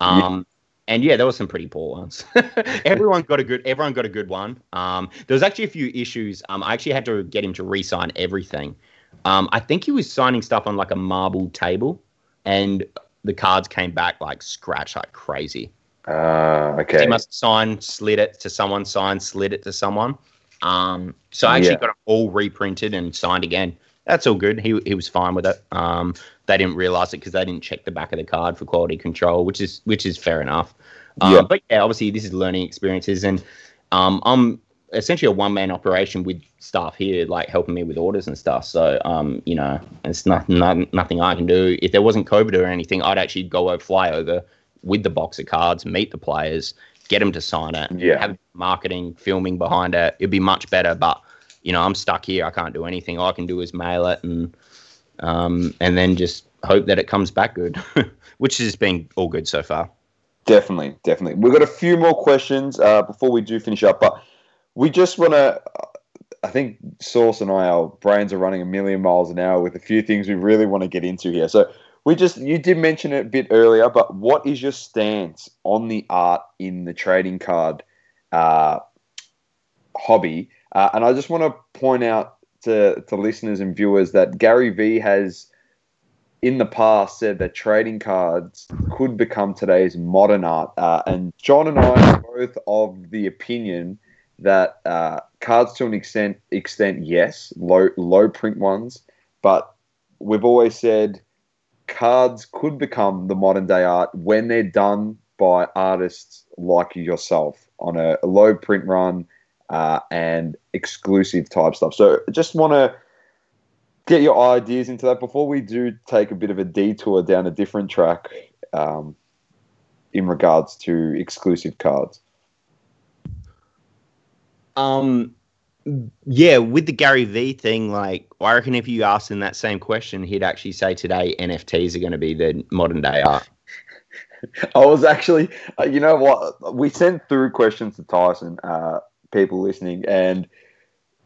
Um, and yeah, there were some pretty poor ones. (laughs) everyone got a good. Everyone got a good one. Um, there was actually a few issues. Um, I actually had to get him to re-sign everything. Um, I think he was signing stuff on like a marble table, and the cards came back like scratched like crazy. Uh, okay. He must sign, slid it to someone, sign, slid it to someone. Um, so I actually yeah. got it all reprinted and signed again. That's all good. He he was fine with it. Um, they didn't realize it because they didn't check the back of the card for quality control, which is which is fair enough. Um, yeah. But yeah, obviously this is learning experiences, and um, I'm essentially a one man operation with staff here, like helping me with orders and stuff. So um, you know, it's nothing nothing I can do. If there wasn't COVID or anything, I'd actually go over, fly over with the box of cards, meet the players, get them to sign it, yeah. have marketing, filming behind it. It'd be much better, but you know, I'm stuck here. I can't do anything. All I can do is mail it and um, and then just hope that it comes back good, (laughs) which has been all good so far. Definitely, definitely. We've got a few more questions uh, before we do finish up, but we just want to. I think Source and I, our brains are running a million miles an hour with a few things we really want to get into here. So we just, you did mention it a bit earlier, but what is your stance on the art in the trading card uh, hobby? Uh, and I just want to point out to, to listeners and viewers that Gary Vee has in the past said that trading cards could become today's modern art. Uh, and John and I are both of the opinion that uh, cards, to an extent, extent, yes, low low print ones, but we've always said cards could become the modern day art when they're done by artists like yourself on a, a low print run uh, and exclusive type stuff. So just want to get your ideas into that before we do take a bit of a detour down a different track um, in regards to exclusive cards. Um, yeah, with the Gary Vee thing, like I reckon if you asked him that same question, he'd actually say today NFTs are going to be the modern day art. (laughs) I was actually, uh, you know what? We sent through questions to Tyson, uh, people listening, and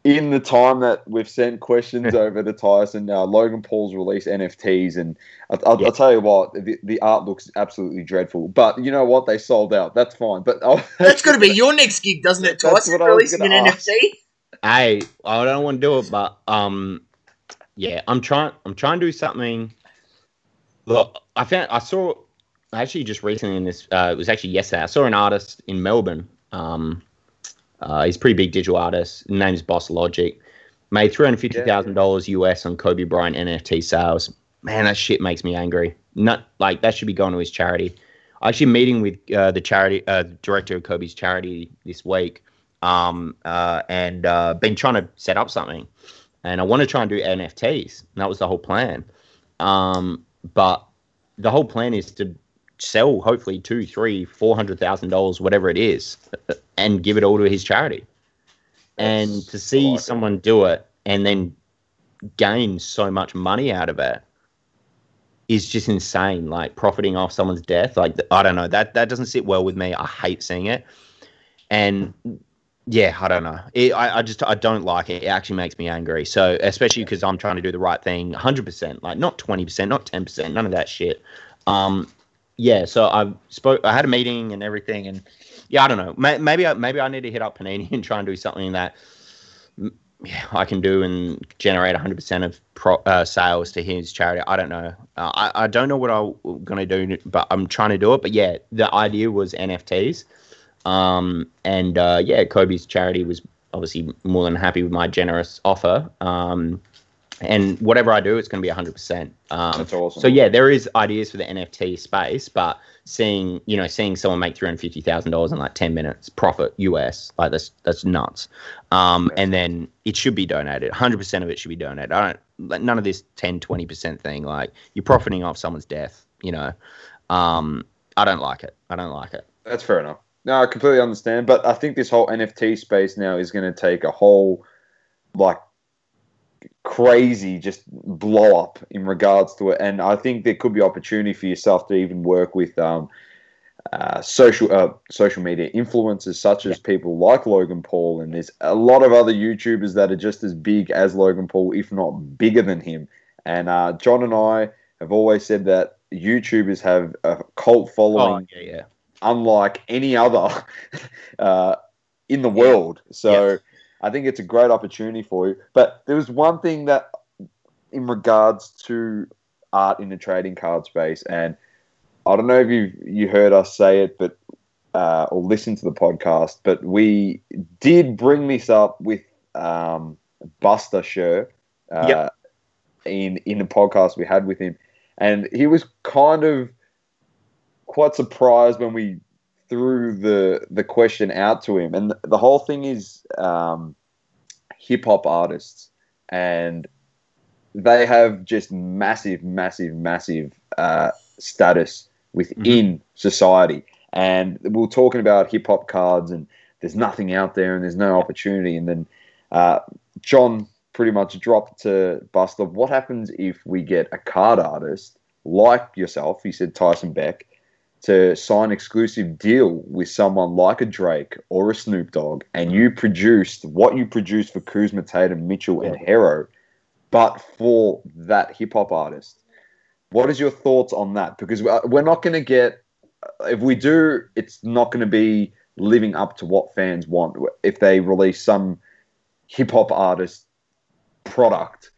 in the time that we've sent questions (laughs) over to Tyson, uh, Logan Paul's released NFTs, and I, will yeah. tell you what, the, the, art looks absolutely dreadful. But you know what? They sold out. That's fine. But oh, that's got to be (laughs) your next gig, doesn't it, Tyson? Releasing an ask. NFT. Hey, I don't want to do it, but um, yeah, I'm trying. I'm trying to do something. Look, I found I saw actually just recently in this. Uh, it was actually yesterday. I saw an artist in Melbourne. Um, uh, he's a pretty big digital artist. His name's Boss Logic. Made three hundred fifty thousand dollars US on Kobe Bryant NFT sales. Man, that shit makes me angry. Not like that should be going to his charity. I actually meeting with uh, the charity uh, director of Kobe's charity this week, um, uh, and uh, been trying to set up something. And I want to try and do NFTs. And that was the whole plan. Um, but the whole plan is to sell hopefully two, three, four hundred thousand dollars, whatever it is, and give it all to his charity. That's and to see like someone do it and then gain so much money out of it is just insane. Like profiting off someone's death, like I don't know that that doesn't sit well with me. I hate seeing it, and yeah, I don't know. It, I, I just I don't like it. It actually makes me angry. So especially because I'm trying to do the right thing, hundred percent, like not twenty percent, not ten percent, none of that shit. Um, yeah, so I spoke. I had a meeting and everything, and yeah, I don't know. Maybe I, maybe I need to hit up Panini (laughs) and try and do something that yeah, I can do and generate 100% of pro, uh, sales to his charity. I don't know. Uh, I, I don't know what I'm going to do, but I'm trying to do it. But yeah, the idea was NFTs. Um, and uh, yeah, Kobe's charity was obviously more than happy with my generous offer. Um, and whatever I do, it's going to be 100%. Um, That's awesome. so yeah, there is ideas for the NFT space, but seeing you know seeing someone make three hundred fifty thousand dollars in like ten minutes profit US like that's that's nuts. Um, and then it should be donated. Hundred percent of it should be donated. I don't like, none of this 10 20 percent thing. Like you're profiting off someone's death. You know, um, I don't like it. I don't like it. That's fair enough. No, I completely understand, but I think this whole NFT space now is going to take a whole like crazy just blow up in regards to it, and I think there could be opportunity for yourself to even work with um, uh, social uh, social media influencers such as people like Logan Paul, and there's a lot of other YouTubers that are just as big as Logan Paul, if not bigger than him. And uh, John and I have always said that YouTubers have a cult following Oh yeah, yeah. Unlike any other (laughs) uh, in the world. So I think it's a great opportunity for you. But there was one thing that, in regards to art in the trading card space, and I don't know if you you heard us say it, but uh, or listen to the podcast, but we did bring this up with um, Buster Sher uh, Yep. in in the podcast we had with him, and he was kind of quite surprised when we threw the the question out to him. And the, whole thing is um, hip hop artists, and they have just massive, massive, massive uh, status within society. And we are talking about hip hop cards, and there's nothing out there, and there's no opportunity. And then uh, John pretty much dropped to Buster. What happens if we get a card artist like yourself? He said Tyson Beck to sign exclusive deal with someone like a Drake or a Snoop Dogg, and you produced what you produced for Kuzma, Tatum, Mitchell, and Herro, but for that hip hop artist. What is your thoughts on that? Because we're we're not going to get, uh, if we do, it's not going to be living up to what fans want. If they release some hip hop artist product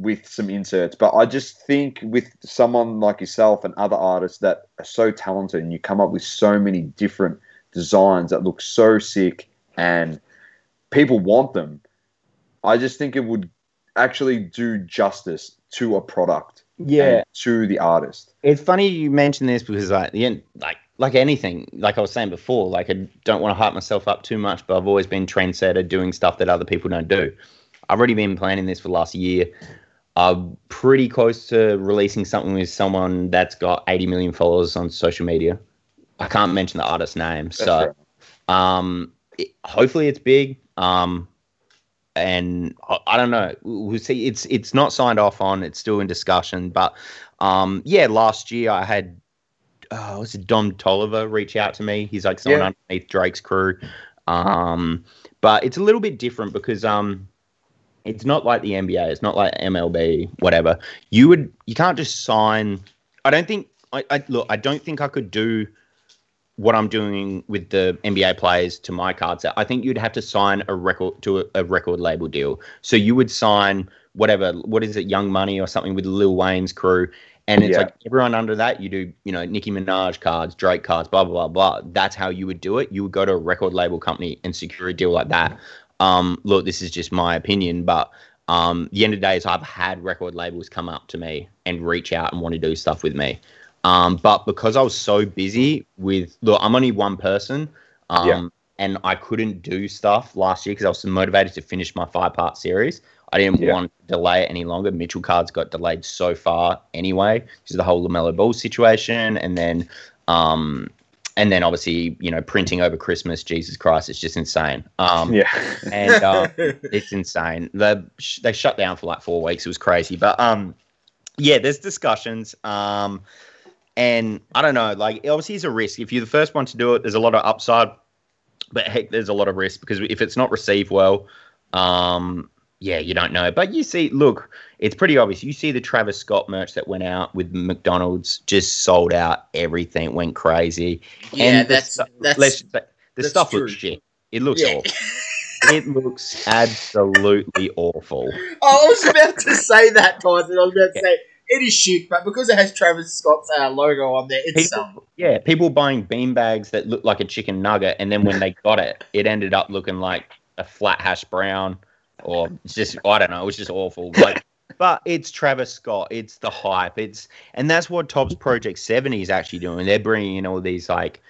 with some inserts. But I just think with someone like yourself and other artists that are so talented and you come up with so many different designs that look so sick and people want them, I just think it would actually do justice to a product and to the artist. It's funny you mention this because like the end, like like anything, like I was saying before, like I don't want to hype myself up too much, but I've always been trendsetter doing stuff that other people don't do. I've already been planning this for the last year. I'm pretty close to releasing something with someone that's got 80 million followers on social media. I can't mention the artist's name, That's so fair. um, it, hopefully it's big. Um, and I, I don't know. We'll see. It's it's not signed off on. It's still in discussion. But um, yeah, last year I had uh, was it Don Toliver reach out to me. He's like someone Yeah. underneath Drake's crew. Um, but it's a little bit different because um, it's not like the NBA. It's not like MLB. Whatever. You would you can't just sign. I don't think. I, I look. I don't think I could do what I'm doing with the NBA players to my card set. I think you'd have to sign a record to a, a record label deal. So you would sign whatever, what is it, Young Money or something with Lil Wayne's crew. And it's Yeah. like everyone under that, you do, you know, Nicki Minaj cards, Drake cards, blah, blah, blah, blah. That's how you would do it. You would go to a record label company and secure a deal like that. Um, look, this is just my opinion, but um, the end of the day is I've had record labels come up to me and reach out and want to do stuff with me. Um, but because I was so busy with, look, I'm only one person. Um, Yeah. And I couldn't do stuff last year because I was so motivated to finish my five part series. I didn't Yeah. want to delay it any longer. Mitchell cards got delayed so far anyway, because of the whole LaMelo Ball situation, and then, um, and then obviously you know printing over Christmas. Jesus Christ, it's just insane. Um, Yeah. and um, (laughs) it's insane. The they shut down for like four weeks. It was crazy, but um, yeah, there's discussions. Um, and I don't know, like obviously it's a risk. If you're the first one to do it, there's a lot of upside, but heck, there's a lot of risk because if it's not received well, um, yeah, you don't know. But you see, look, it's pretty obvious. You see the Travis Scott merch that went out with McDonald's just sold out. Everything went crazy. yeah, And that's stu- that's Let's just say, the stuff true. looks shit. It looks yeah. awful. it looks absolutely awful. I was about to say that, Tyson. I was about to say it is shit, but because it has Travis Scott's uh, logo on there, it's People, um, yeah, people buying beanbags that look like a chicken nugget, and then when they got it, it ended up looking like a flat hash brown, or it's just I don't know. It was just awful. Like, (laughs) but it's Travis Scott. It's the hype. It's and that's what Topps Project Seventy is actually doing. They're bringing in all these like.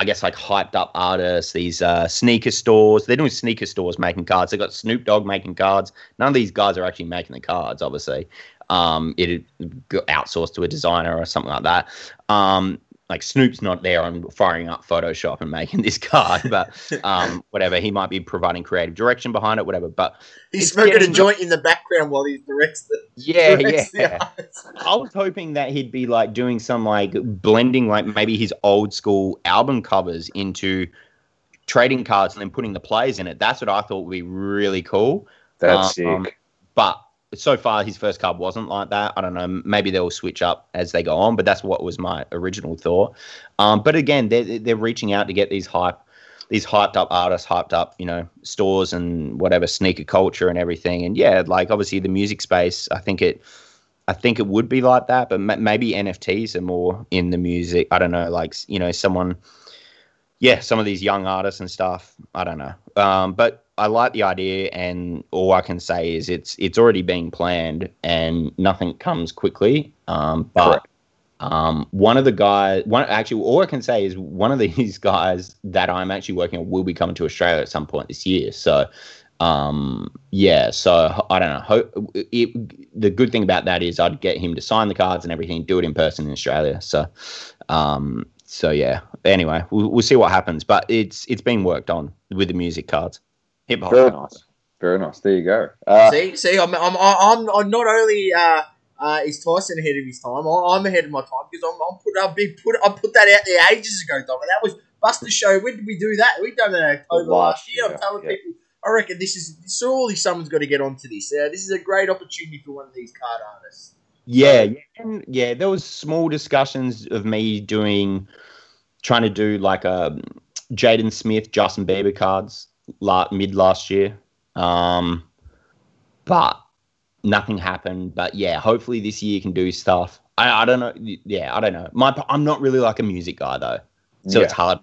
I guess like hyped up artists, these uh, sneaker stores. They're doing sneaker stores making cards. They got Snoop Dogg making cards. None of these guys are actually making the cards, obviously. Um, it outsourced to a designer or something like that. Um, like Snoop's not there on firing up Photoshop and making this card, (laughs) but um, (laughs) whatever. He might be providing creative direction behind it, whatever. But he's smoking a joint in the background while he directs the. yeah, directs yeah. artist. I was hoping that he'd be like doing some like blending, like maybe his old school album covers into trading cards and then putting the plays in it. That's what I thought would be really cool. That's Um, sick. But so far, his first card wasn't like that. I don't know. Maybe they'll switch up as they go on, but that's what was my original thought. Um, but again, they're they're reaching out to get these hype, these hyped up artists, hyped up, you know, stores and whatever sneaker culture and everything. And yeah, like obviously the music space, I think it. I think it would be like that, but ma- maybe NFTs are more in the music. I don't know, like you know, someone, yeah, some of these young artists and stuff. I don't know, um, but I like the idea, and all I can say is it's it's already being planned, and nothing comes quickly. Um, but um, one of the guys, one actually, all I can say is one of (laughs) these guys that I'm actually working on will be coming to Australia at some point this year. So, um, yeah, so I don't know. Ho- it, the good thing about that is I'd get him to sign the cards and everything, do it in person in Australia. So, um, so yeah. Anyway, we'll, we'll see what happens, but it's it's been worked on with the music cards. Hip hop. Very nice. Very nice. There you go. Uh, see, see, I'm, I'm, I'm, I'm not only uh, uh, is Tyson ahead of his time. I- I'm ahead of my time because I'm, I'm put, I've been put, I put that out there ages ago, Dom. And that was Buster Show. When did we do that? We done that in October last, Last year. I'm telling yeah. people. I reckon this is surely someone's got to get onto this. Uh, this is a great opportunity for one of these card artists. Yeah, yeah, and yeah. There was small discussions of me doing, trying to do like a Jaden Smith, Justin Bieber cards la- mid last year, um, but nothing happened. But yeah, hopefully this year can do stuff. I, I don't know. Yeah, I don't know. My I'm not really like a music guy though, so Yeah. it's hard.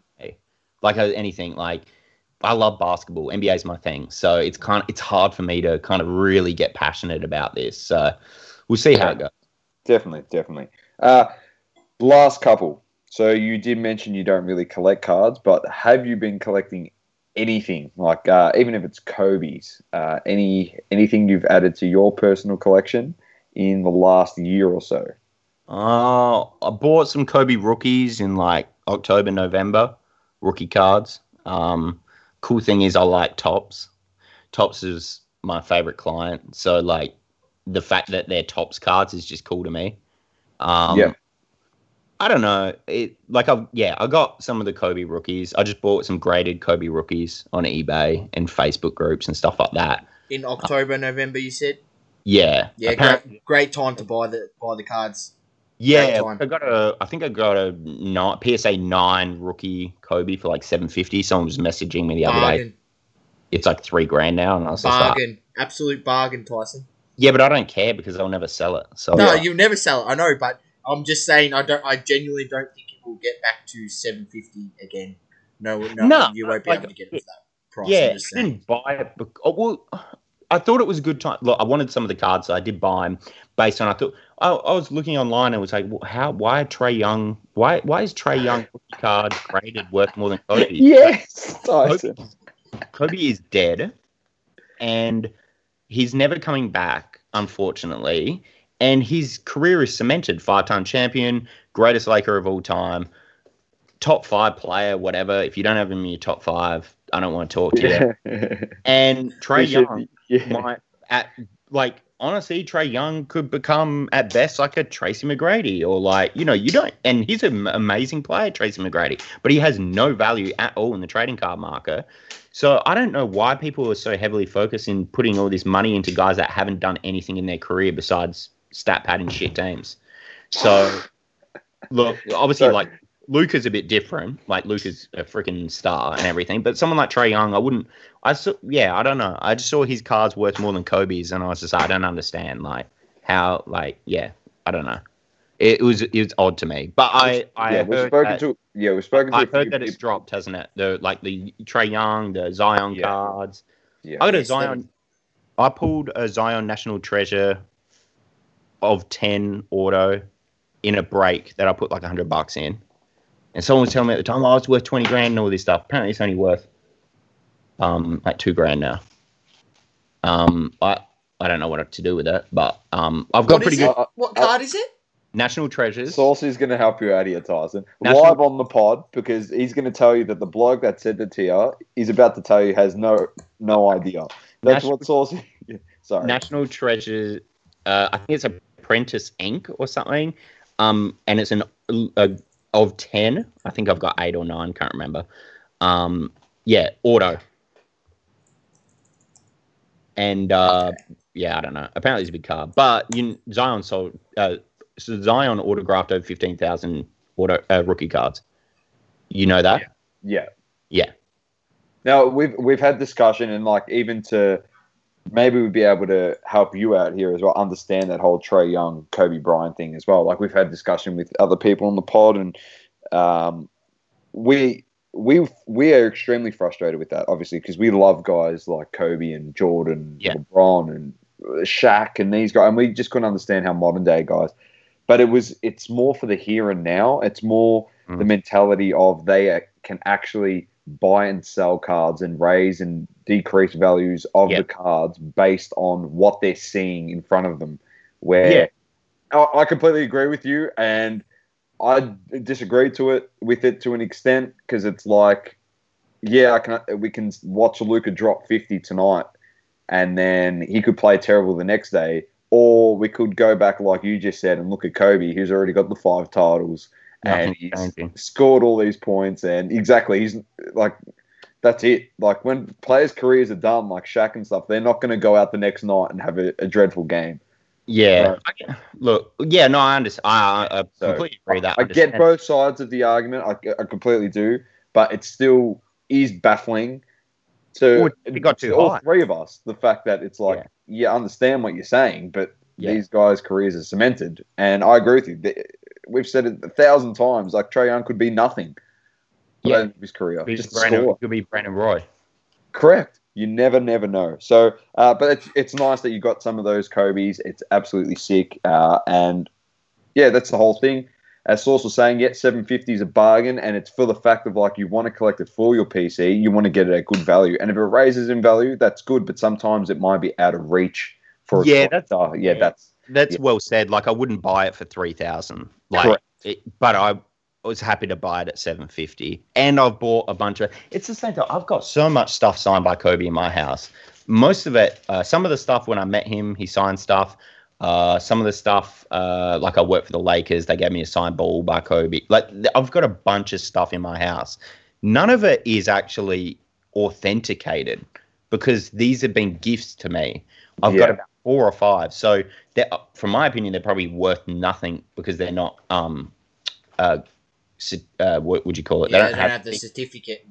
Like uh, anything, like I love basketball. NBA is my thing, so it's kind. of, It's hard for me to kind of really get passionate about this. So we'll see how it goes. Definitely, definitely. Uh, last couple. So you did mention you don't really collect cards, but have you been collecting anything like uh, even if it's Kobe's? Uh, any anything you've added to your personal collection in the last year or so? Uh, I bought some Kobe rookies in like October, November, rookie cards. Um, cool thing is I like Topps. Topps is my favorite client, so like the fact that they're Topps cards is just cool to me. Um, Yeah. I don't know. It like I yeah, I got some of the Kobe rookies. I just bought some graded Kobe rookies on eBay and Facebook groups and stuff like that. In October, November, you said. Yeah, Yeah, great, great time to buy the buy the cards. Yeah. I got a. I think I got a nine, PSA nine rookie Kobe for like seven fifty. Someone was messaging me the other day. It's like three grand now, and I was just like, bargain, absolute bargain, Tyson. yeah, but I don't care because I'll never sell it. So No, Yeah. you'll never sell it. I know, but I'm just saying. I don't. I genuinely don't think it will get back to 750 again. No, no, No, you won't be like, able to get it for that price. I'm yeah, just I didn't buy it. bec- oh, well, I thought it was a good time. Look, I wanted some of the cards, so I did buy them based on. I thought I, I was looking online and was like, well, how? Why Trae Young? Why? Why is Trae Young rookie card graded worth more than Kobe? (laughs) Yes, Tyson. Kobe, Kobe is dead, and he's never coming back, unfortunately. And his career is cemented. Five-time champion, greatest Laker of all time, top five player, whatever. If you don't have him in your top five, I don't want to talk to you. (laughs) And Trae We Young, yeah. might at like honestly, Trae Young could become at best like a Tracy McGrady or like you know you don't. And he's an amazing player, Tracy McGrady, but he has no value at all in the trading card market. So I don't know why people are so heavily focused in putting all this money into guys that haven't done anything in their career besides stat pad and shit teams. So look, obviously, So- like Luka's a bit different. Like Luka's a freaking star and everything, but someone like Trae Young, I wouldn't. I saw, yeah, I don't know. I just saw his cards worth more than Kobe's, and I was just I don't understand, like how, like, yeah, I don't know. It, it was it was odd to me, but I I yeah, we've heard spoken that, to yeah, we've spoken to. I heard that it's dropped, hasn't it? The like the Trae Young, the Zion Yeah. cards. Yeah. I got a Zion. I pulled a Zion National Treasure of ten auto in a break that I put like hundred bucks in, and someone was telling me at the time, "Oh, it's worth twenty grand and all this stuff." Apparently, it's only worth um like two grand now. Um, I I don't know what to do with it, but um, I've got What pretty good Uh, What uh, card is it? National Treasures. Saucy is going to help you out here, Tyson. National- Live on the pod because he's going to tell you that the bloke that said it to you, he's about to tell you has no no idea. That's National- what Saucy. Yeah, (laughs) Sorry. National Treasures. Uh, I think it's Apprentice Ink or something. Um, and it's an a, of ten. I think I've got eight or nine. Can't remember. Um, yeah, auto. And uh, yeah, I don't know. Apparently, it's a big card, but you, Zion sold. Uh, so Zion autographed over fifteen thousand auto uh, rookie cards. You know that? yeah. Yeah. Now we've we've had discussion and like even to maybe we'd be able to help you out here as well, understand that whole Trae Young, Kobe Bryant thing as well. Like we've had discussion with other people on the pod, and um, we we we are extremely frustrated with that, obviously, because we love guys like Kobe and Jordan, Yeah. LeBron, and Shaq, and these guys, and we just couldn't understand how modern day guys. But it was it's more for the here and now. It's more the Mm. mentality of they can actually buy and sell cards and raise and decrease values of Yeah. the cards based on what they're seeing in front of them. Where Yeah. I, I completely agree with you, and I disagree to it with it to an extent because it's like, yeah, I can we can watch Luka drop fifty tonight, and then he could play terrible the next day, or we could go back like you just said and look at Kobe, who's already got the five titles and he's changing. scored all these points and exactly he's like that's it like when players careers are done like Shaq and stuff they're not going to go out the next night and have a, a dreadful game Yeah. I- look. Yeah. No, I understand. I, I, I So, completely agree that. I get both sides of the argument I, I completely do but it still is baffling to, Well, it got to all high. three of us the fact that it's like yeah, I understand what you're saying but Yeah. these guys careers are cemented and I agree with you we've said it a thousand times like Trae Young could be nothing Yeah. his career He's just Brandon, score. could be Brandon Roy. Correct. You never, never know. So, uh, but it's, it's nice that you got some of those Kobe's. It's absolutely sick. Uh, and yeah, that's the whole thing. As Source was saying, yeah, 750 is a bargain, and it's for the fact of like you want to collect it for your PC, you want to get it at good value. And if it raises in value, that's good, but sometimes it might be out of reach for a Yeah, that's- yeah, yeah. that's That's Yeah. well said. Like I wouldn't buy it for three thousand. Like, it, but I was happy to buy it at seven fifty. And I've bought a bunch of. It's the same thing. I've got so much stuff signed by Kobe in my house. Most of it, uh, some of the stuff when I met him, he signed stuff. Uh, some of the stuff, uh, like I work for the Lakers, they gave me a signed ball by Kobe. Like I've got a bunch of stuff in my house. None of it is actually authenticated because these have been gifts to me. I've got about four or five. So, they're, from my opinion, they're probably worth nothing because they're not. Um, uh, uh, what would you call it? Yeah, they don't have the the- certificate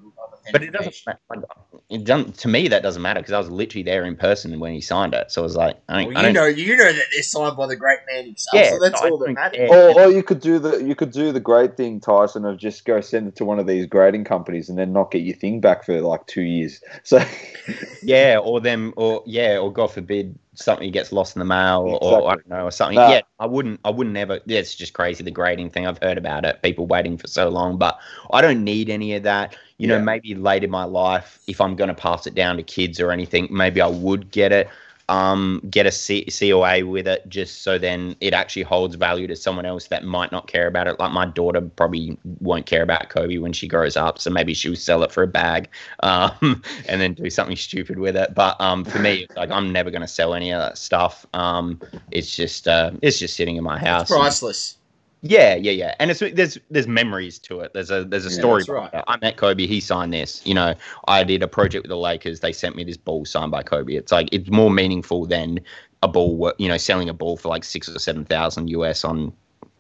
but it doesn't. matter. It doesn't. To me, that doesn't matter because I was literally there in person when he signed it. So I was like, I don't. Well, I you don't know, you know that they're signed by the great man himself. Yeah, so that's I all that matters. Or, or you could do the you could do the great thing, Tyson, of just go send it to one of these grading companies and then not get your thing back for like two years. So (laughs) Yeah, or them, or yeah, or God forbid something gets lost in the mail, or, or I don't know, or something. Nah. Yeah, I wouldn't, I wouldn't ever. Yeah, it's just crazy the grading thing. I've heard about it. People waiting for so long, but I don't need any of that. You know, maybe late in my life, if I'm going to pass it down to kids or anything, maybe I would get it. Um, get a C- COA with it, just so then it actually holds value to someone else that might not care about it. Like my daughter probably won't care about Kobe when she grows up, so maybe she'll sell it for a bag (laughs) um, and then do something stupid with it. But um, for me, it's like I'm never going to sell any of that stuff. Um, it's just uh, it's just sitting in my house. and- Priceless. Yeah, yeah, yeah. And it's there's there's memories to it. There's a there's a Yeah, story. that's right. I met Kobe. He signed this. You know, I did a project with the Lakers. They sent me this ball signed by Kobe. It's like it's more meaningful than a ball. You know, selling a ball for like six or seven thousand US on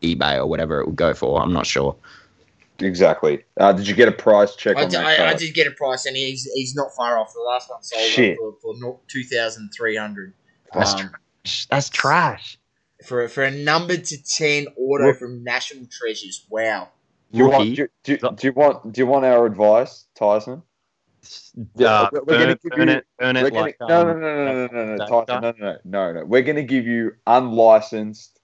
eBay or whatever it would go for. I'm not sure. Exactly. Uh, did you get a price check I, on d- that I, I did get a price, and he's he's not far off. The last one sold Shit. for, for two thousand three hundred. That's Um, trash. That's trash. For for a number to ten auto Look- from National Treasures. Wow. Do you, want, do, do, do you want? Do you want our advice, Tyson? Yeah, Uh, we're- we're gonna give burn you- it, burn it gonna, like no, no, um, no, no, no, no, no, no, Tyson, no, no, no, no, no. We're going to give you unlicensed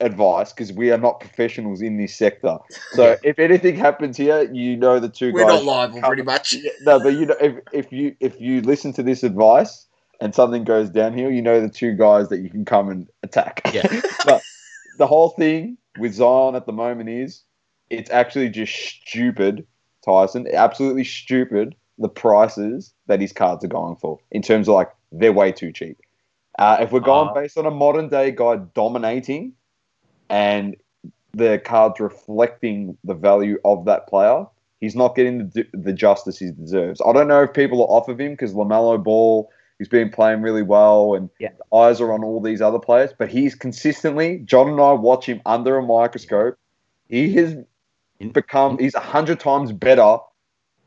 advice because we are not professionals in this sector. So if anything happens here, you know the 2 We're guys. not liable, come- pretty much. (laughs) No, but you know if, if you if you listen to this advice and something goes downhill, you know the two guys that you can come and attack. Yeah. (laughs) but the whole thing with Zion at the moment is it's actually just stupid, Tyson. Absolutely stupid. The prices that his cards are going for in terms of like they're way too cheap. Uh, if we're going Uh, based on a modern day guy dominating and the cards reflecting the value of that player, he's not getting the, the justice he deserves. I don't know if people are off of him because LaMelo Ball, he's been playing really well, and Yeah. the eyes are on all these other players. But he's consistently. John and I watch him under a microscope. He has become. He's a hundred times better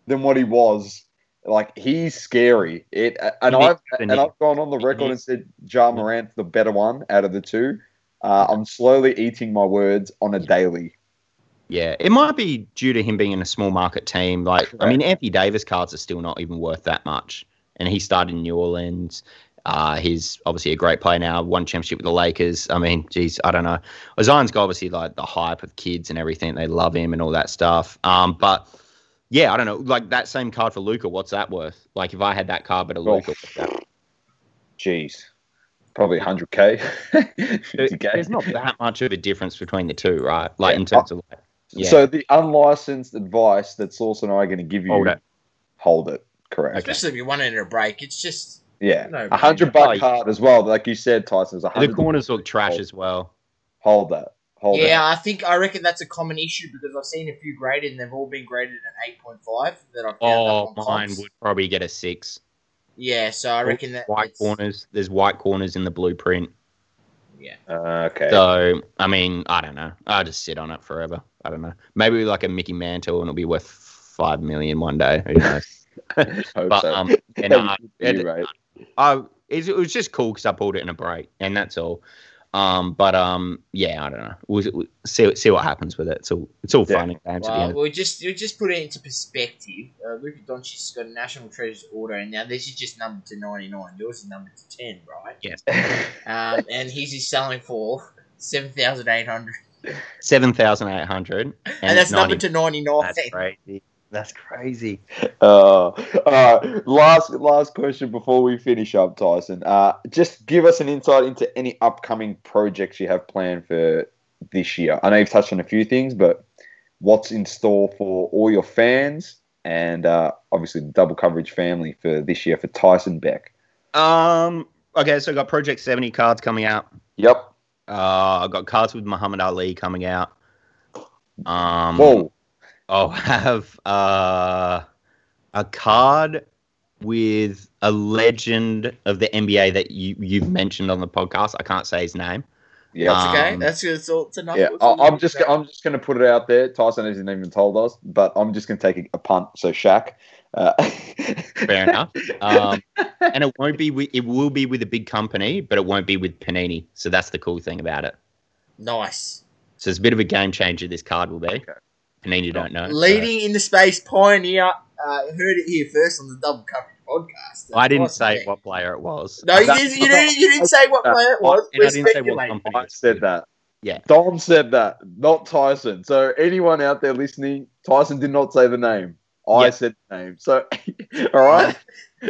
than what he was. Like he's scary. It and I've and I've gone on the record and said Ja Morant's the better one out of the two. Uh, I'm slowly eating my words on a daily. Yeah, it might be due to him being in a small market team. Like, I mean, Anthony Davis cards are still not even worth that much, and he started in New Orleans. Uh, he's obviously a great player now. Won championship with the Lakers. I mean, geez, I don't know. Zion's got obviously like the hype of kids and everything. They love him and all that stuff. Um, but yeah, I don't know. Like that same card for Luka, what's that worth? Like if I had that card but a Oh. Luka, that? (sighs) Jeez, probably 100k, 50k. (laughs) there's not that much of a difference between the two, right? Like Yeah. in terms of like, yeah. So the unlicensed advice that Sauce and I are going to give you, hold it. hold it. Correct. Okay. Especially if you want it in a break. It's just Yeah, No, a hundred buck yeah. card as well. Like you said, Tyson, is a The corners look trash Hold- as well. Hold that. Hold yeah. that. I think I reckon that's a common issue because I've seen a few graded and they've all been graded at eight point five. That I've found Oh, on mine comps. would probably get a six. Yeah, so I reckon that white it's- corners. There's white corners in the blueprint. Yeah, Uh, okay. So I mean, I don't know. I'll just sit on it forever. I don't know. Maybe like a Mickey Mantle and it'll be worth five million one day. Who knows? (laughs) Hope but so. um, (laughs) and I, You're it, right. I, it, it was just cool because I pulled it in a break, and that's all. Um, but um, yeah, I don't know. We'll, we'll see see what happens with it. It's all it's all Yeah. fun and games at the Well, end. of- we'll just we'll just put it into perspective. Uh, Luka Doncic's got a national treasures order, and now this is just numbered to ninety nine. Yours is numbered to ten, right? Yes, (laughs) Um, and his is selling for seven thousand eight hundred. Seven thousand eight hundred, and, that's numbered to ninety nine. That's crazy. That's crazy. Uh, all right. Last last question before we finish up, Tyson. Uh, just give us an insight into any upcoming projects you have planned for this year. I know you've touched on a few things, but what's in store for all your fans and uh, obviously the double coverage family for this year for Tyson Beck? Um. Okay, so I got Project Seventy cards coming out. Yep. Uh, I got cards with Muhammad Ali coming out. Um, Whoa. I'll have uh, a card with a legend of the NBA that you you've mentioned on the podcast. I can't say his name. Yeah. That's okay. Um, That's it's it's enough. Yeah, I- I'm just. I'm just gonna put it out there. Tyson hasn't even told us, but I'm just gonna take a, a punt. So Shaq. Uh, (laughs) Fair enough. Um, and it won't be with, it will be with a big company, but it won't be with Panini. So that's the cool thing about it. nice. So it's a bit of a game changer. This card will be. Panini don't know. so- Leading in the space pioneer. Uh, heard it here first on the double coverage podcast. I didn't say thing. what player it was. No, you That- didn't, you, didn't, you didn't say what player it was. And I We're didn't say what speculating. company. I said that. Yeah. Dom said that, not Tyson. So anyone out there listening, Tyson did not say the name. I Yep. said the name. So, (laughs) all right. (laughs)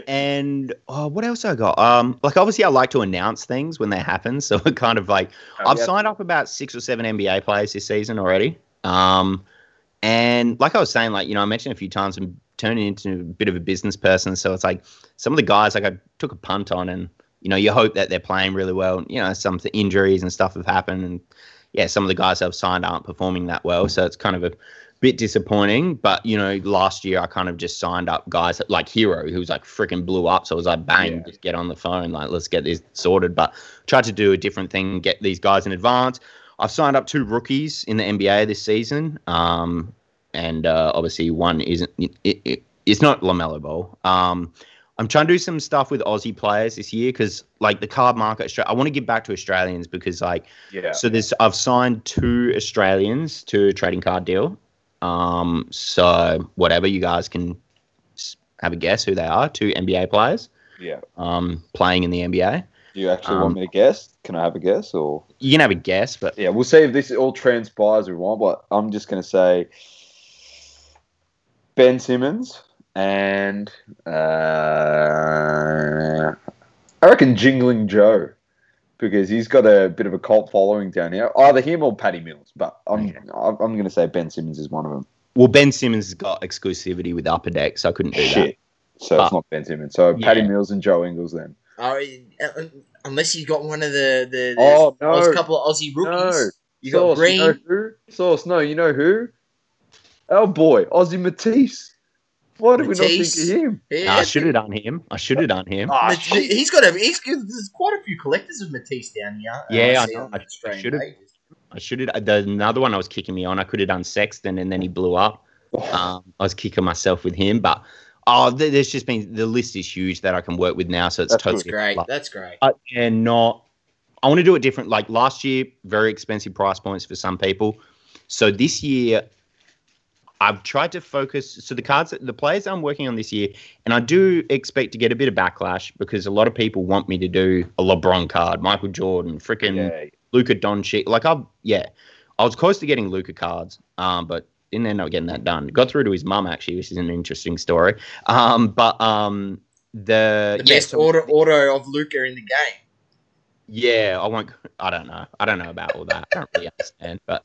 And oh, what else I got? Um, like obviously I like to announce things when they happen. (laughs) So it kind of like I've Yeah. signed up about six or seven NBA players this season already. Um, and like I was saying, like you know, I mentioned a few times, I'm turning into a bit of a business person. So it's like some of the guys, like I took a punt on, and you know, you hope that they're playing really well. You know, some injuries and stuff have happened, and yeah, some of the guys I've signed aren't performing that well. So it's kind of a bit disappointing. But you know, last year I kind of just signed up guys like Herro, who was like freaking blew up. So I was like, bang, Yeah. just get on the phone, like let's get this sorted. But tried to do a different thing, get these guys in advance. I've signed up two rookies in the NBA this season, um, and uh, obviously one isn't. It, it, it's not LaMelo Ball. Um, I'm trying to do some stuff with Aussie players this year because, like, the card market. I want to give back to Australians because, like, Yeah. so there's I've signed two Australians to a trading card deal. Um, so whatever you guys can have a guess who they are. Two NBA players Yeah. um, playing in the NBA. Do you actually Um, want me to guess? Can I have a guess or? You can have a guess, but Yeah, we'll see if this all transpires we want. But I'm just going to say Ben Simmons and uh, I reckon Jingling Joe because he's got a bit of a cult following down here. Either him or Patty Mills, but I'm Okay. I'm going to say Ben Simmons is one of them. well, Ben Simmons has got exclusivity with Upper Deck, so I couldn't do that. Shit. So But- it's not Ben Simmons. So Yeah. Patty Mills and Joe Ingles then. Oh, uh, unless you got one of the the, the Oh, no. Oz- couple of Aussie rookies. No. You got Sauce, Green. You know who? Sauce, no, you know who? Oh boy, Aussie Matisse. Why did we not think of him? Yeah, I should have done him. I should have done him. Mat- shit. he's got a. He's there's quite a few collectors of Matisse down here. uh, Yeah, I know. I- I should've- I should have. The another one I was kicking me on. I could have done Sexton, and then he blew up. Um, I was kicking myself with him, but oh, there's just been the list is huge that I can work with now, so it's That's totally great. like- That's great. uh, and not. I want to do it different. Like last year, very expensive price points for some people. So this year, I've tried to focus. So the cards, the players I'm working on this year, and I do expect to get a bit of backlash because a lot of people want me to do a LeBron card, Michael Jordan, freaking Yeah, Luka Doncic. Like I, yeah, I was close to getting Luka cards, um, but didn't end up getting that done. Got through to his mum actually, which is an interesting story. Um, but um, the, The best auto auto of Luka in the game. yeah, I won't. I don't know. I don't know about all that. I don't really understand, but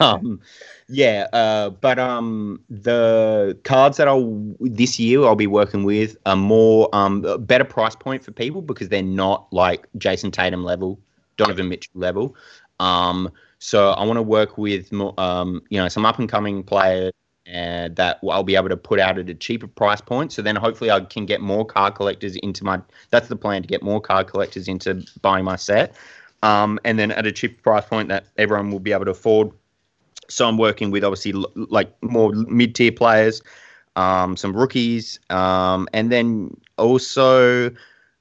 um, yeah. Uh, but um, the cards that I'll this year I'll be working with are more um better price point for people because they're not like Jayson Tatum level, Donovan Mitchell level. Um, so I want to work with um, you know, some up and coming players. And that I'll be able to put out at a cheaper price point. So then hopefully I can get more card collectors into my. That's the plan to get more card collectors into buying my set, um, and then at a cheaper price point that everyone will be able to afford. So I'm working with obviously like more mid tier players, um, some rookies, um, and then also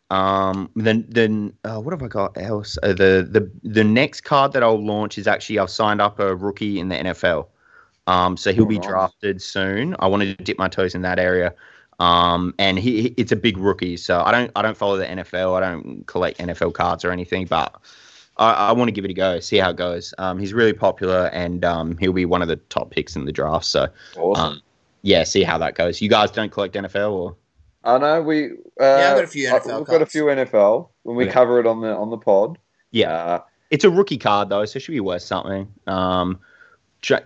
um, then then uh, what have I got else? Uh, the the the next card that I'll launch is actually I've signed up a rookie in the NFL. Um, so he'll Oh, be nice. drafted soon. I wanted to dip my toes in that area. Um, and he, he it's a big rookie, so I don't I don't follow the NFL. I don't collect NFL cards or anything, but I, I want to give it a go, see how it goes. Um, he's really popular, and um, he'll be one of the top picks in the draft. So awesome. um, yeah, see how that goes. You guys don't collect NFL or I know we. Uh, Yeah, I've got a few uh, NFL We've got a few NFL when we Yeah. cover it on the on the pod. yeah. Uh, It's a rookie card though, so it should be worth something. Um, try,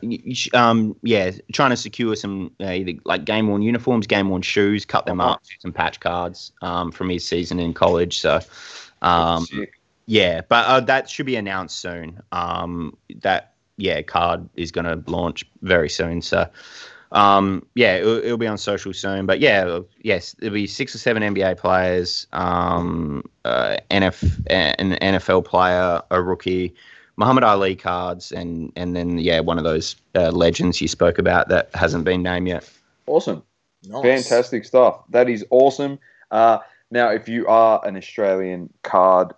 um, yeah, trying to secure some uh, either like game worn uniforms, game worn shoes, cut them up, some patch cards um, from his season in college. So, um, yeah, but uh, that should be announced soon. Um, that yeah, card is going to launch very soon. So, um, yeah, it'll, it'll be on social soon. But yeah, yes, there'll be six or seven NBA players, um, uh, NF, an NFL player, a rookie, Muhammad Ali cards, and and then yeah, one of those uh, legends you spoke about that hasn't been named yet. awesome. Nice. Fantastic stuff. That is awesome. Uh, now, if you are an Australian card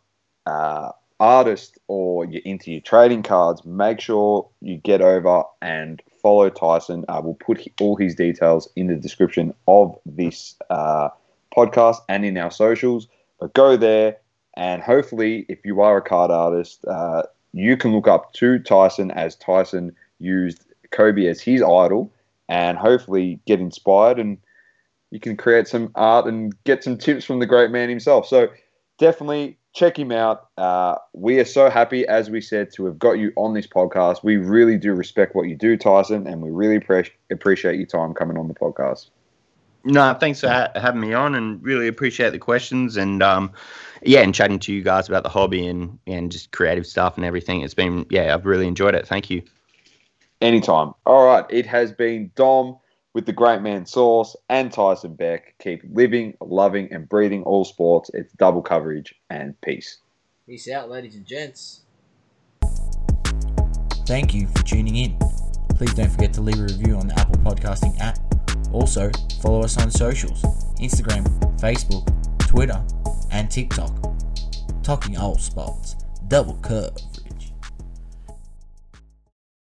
uh, artist or you're into your trading cards, make sure you get over and follow Tyson. Uh, we'll put all his details in the description of this uh, podcast and in our socials. But go there, and hopefully, if you are a card artist, uh, you can look up to Tyson as Tyson used Kobe as his idol and hopefully get inspired and you can create some art and get some tips from the great man himself. So definitely check him out. Uh, we are so happy, as we said, to have got you on this podcast. We really do respect what you do, Tyson, and we really pre- appreciate your time coming on the podcast. No, thanks for ha- having me on, and really appreciate the questions and um, yeah, and chatting to you guys about the hobby and and just creative stuff and everything. It's been yeah, I've really enjoyed it. Thank you. Anytime. All right. It has been Dom with the great man Sauce and Tyson Beck. Keep living, loving, and breathing all sports. It's double coverage and peace. Peace out, ladies and gents. Thank you for tuning in. Please don't forget to leave a review on the Apple Podcasting app. Also, follow us on socials Instagram, Facebook, Twitter, and TikTok. Talking all spots, double curve.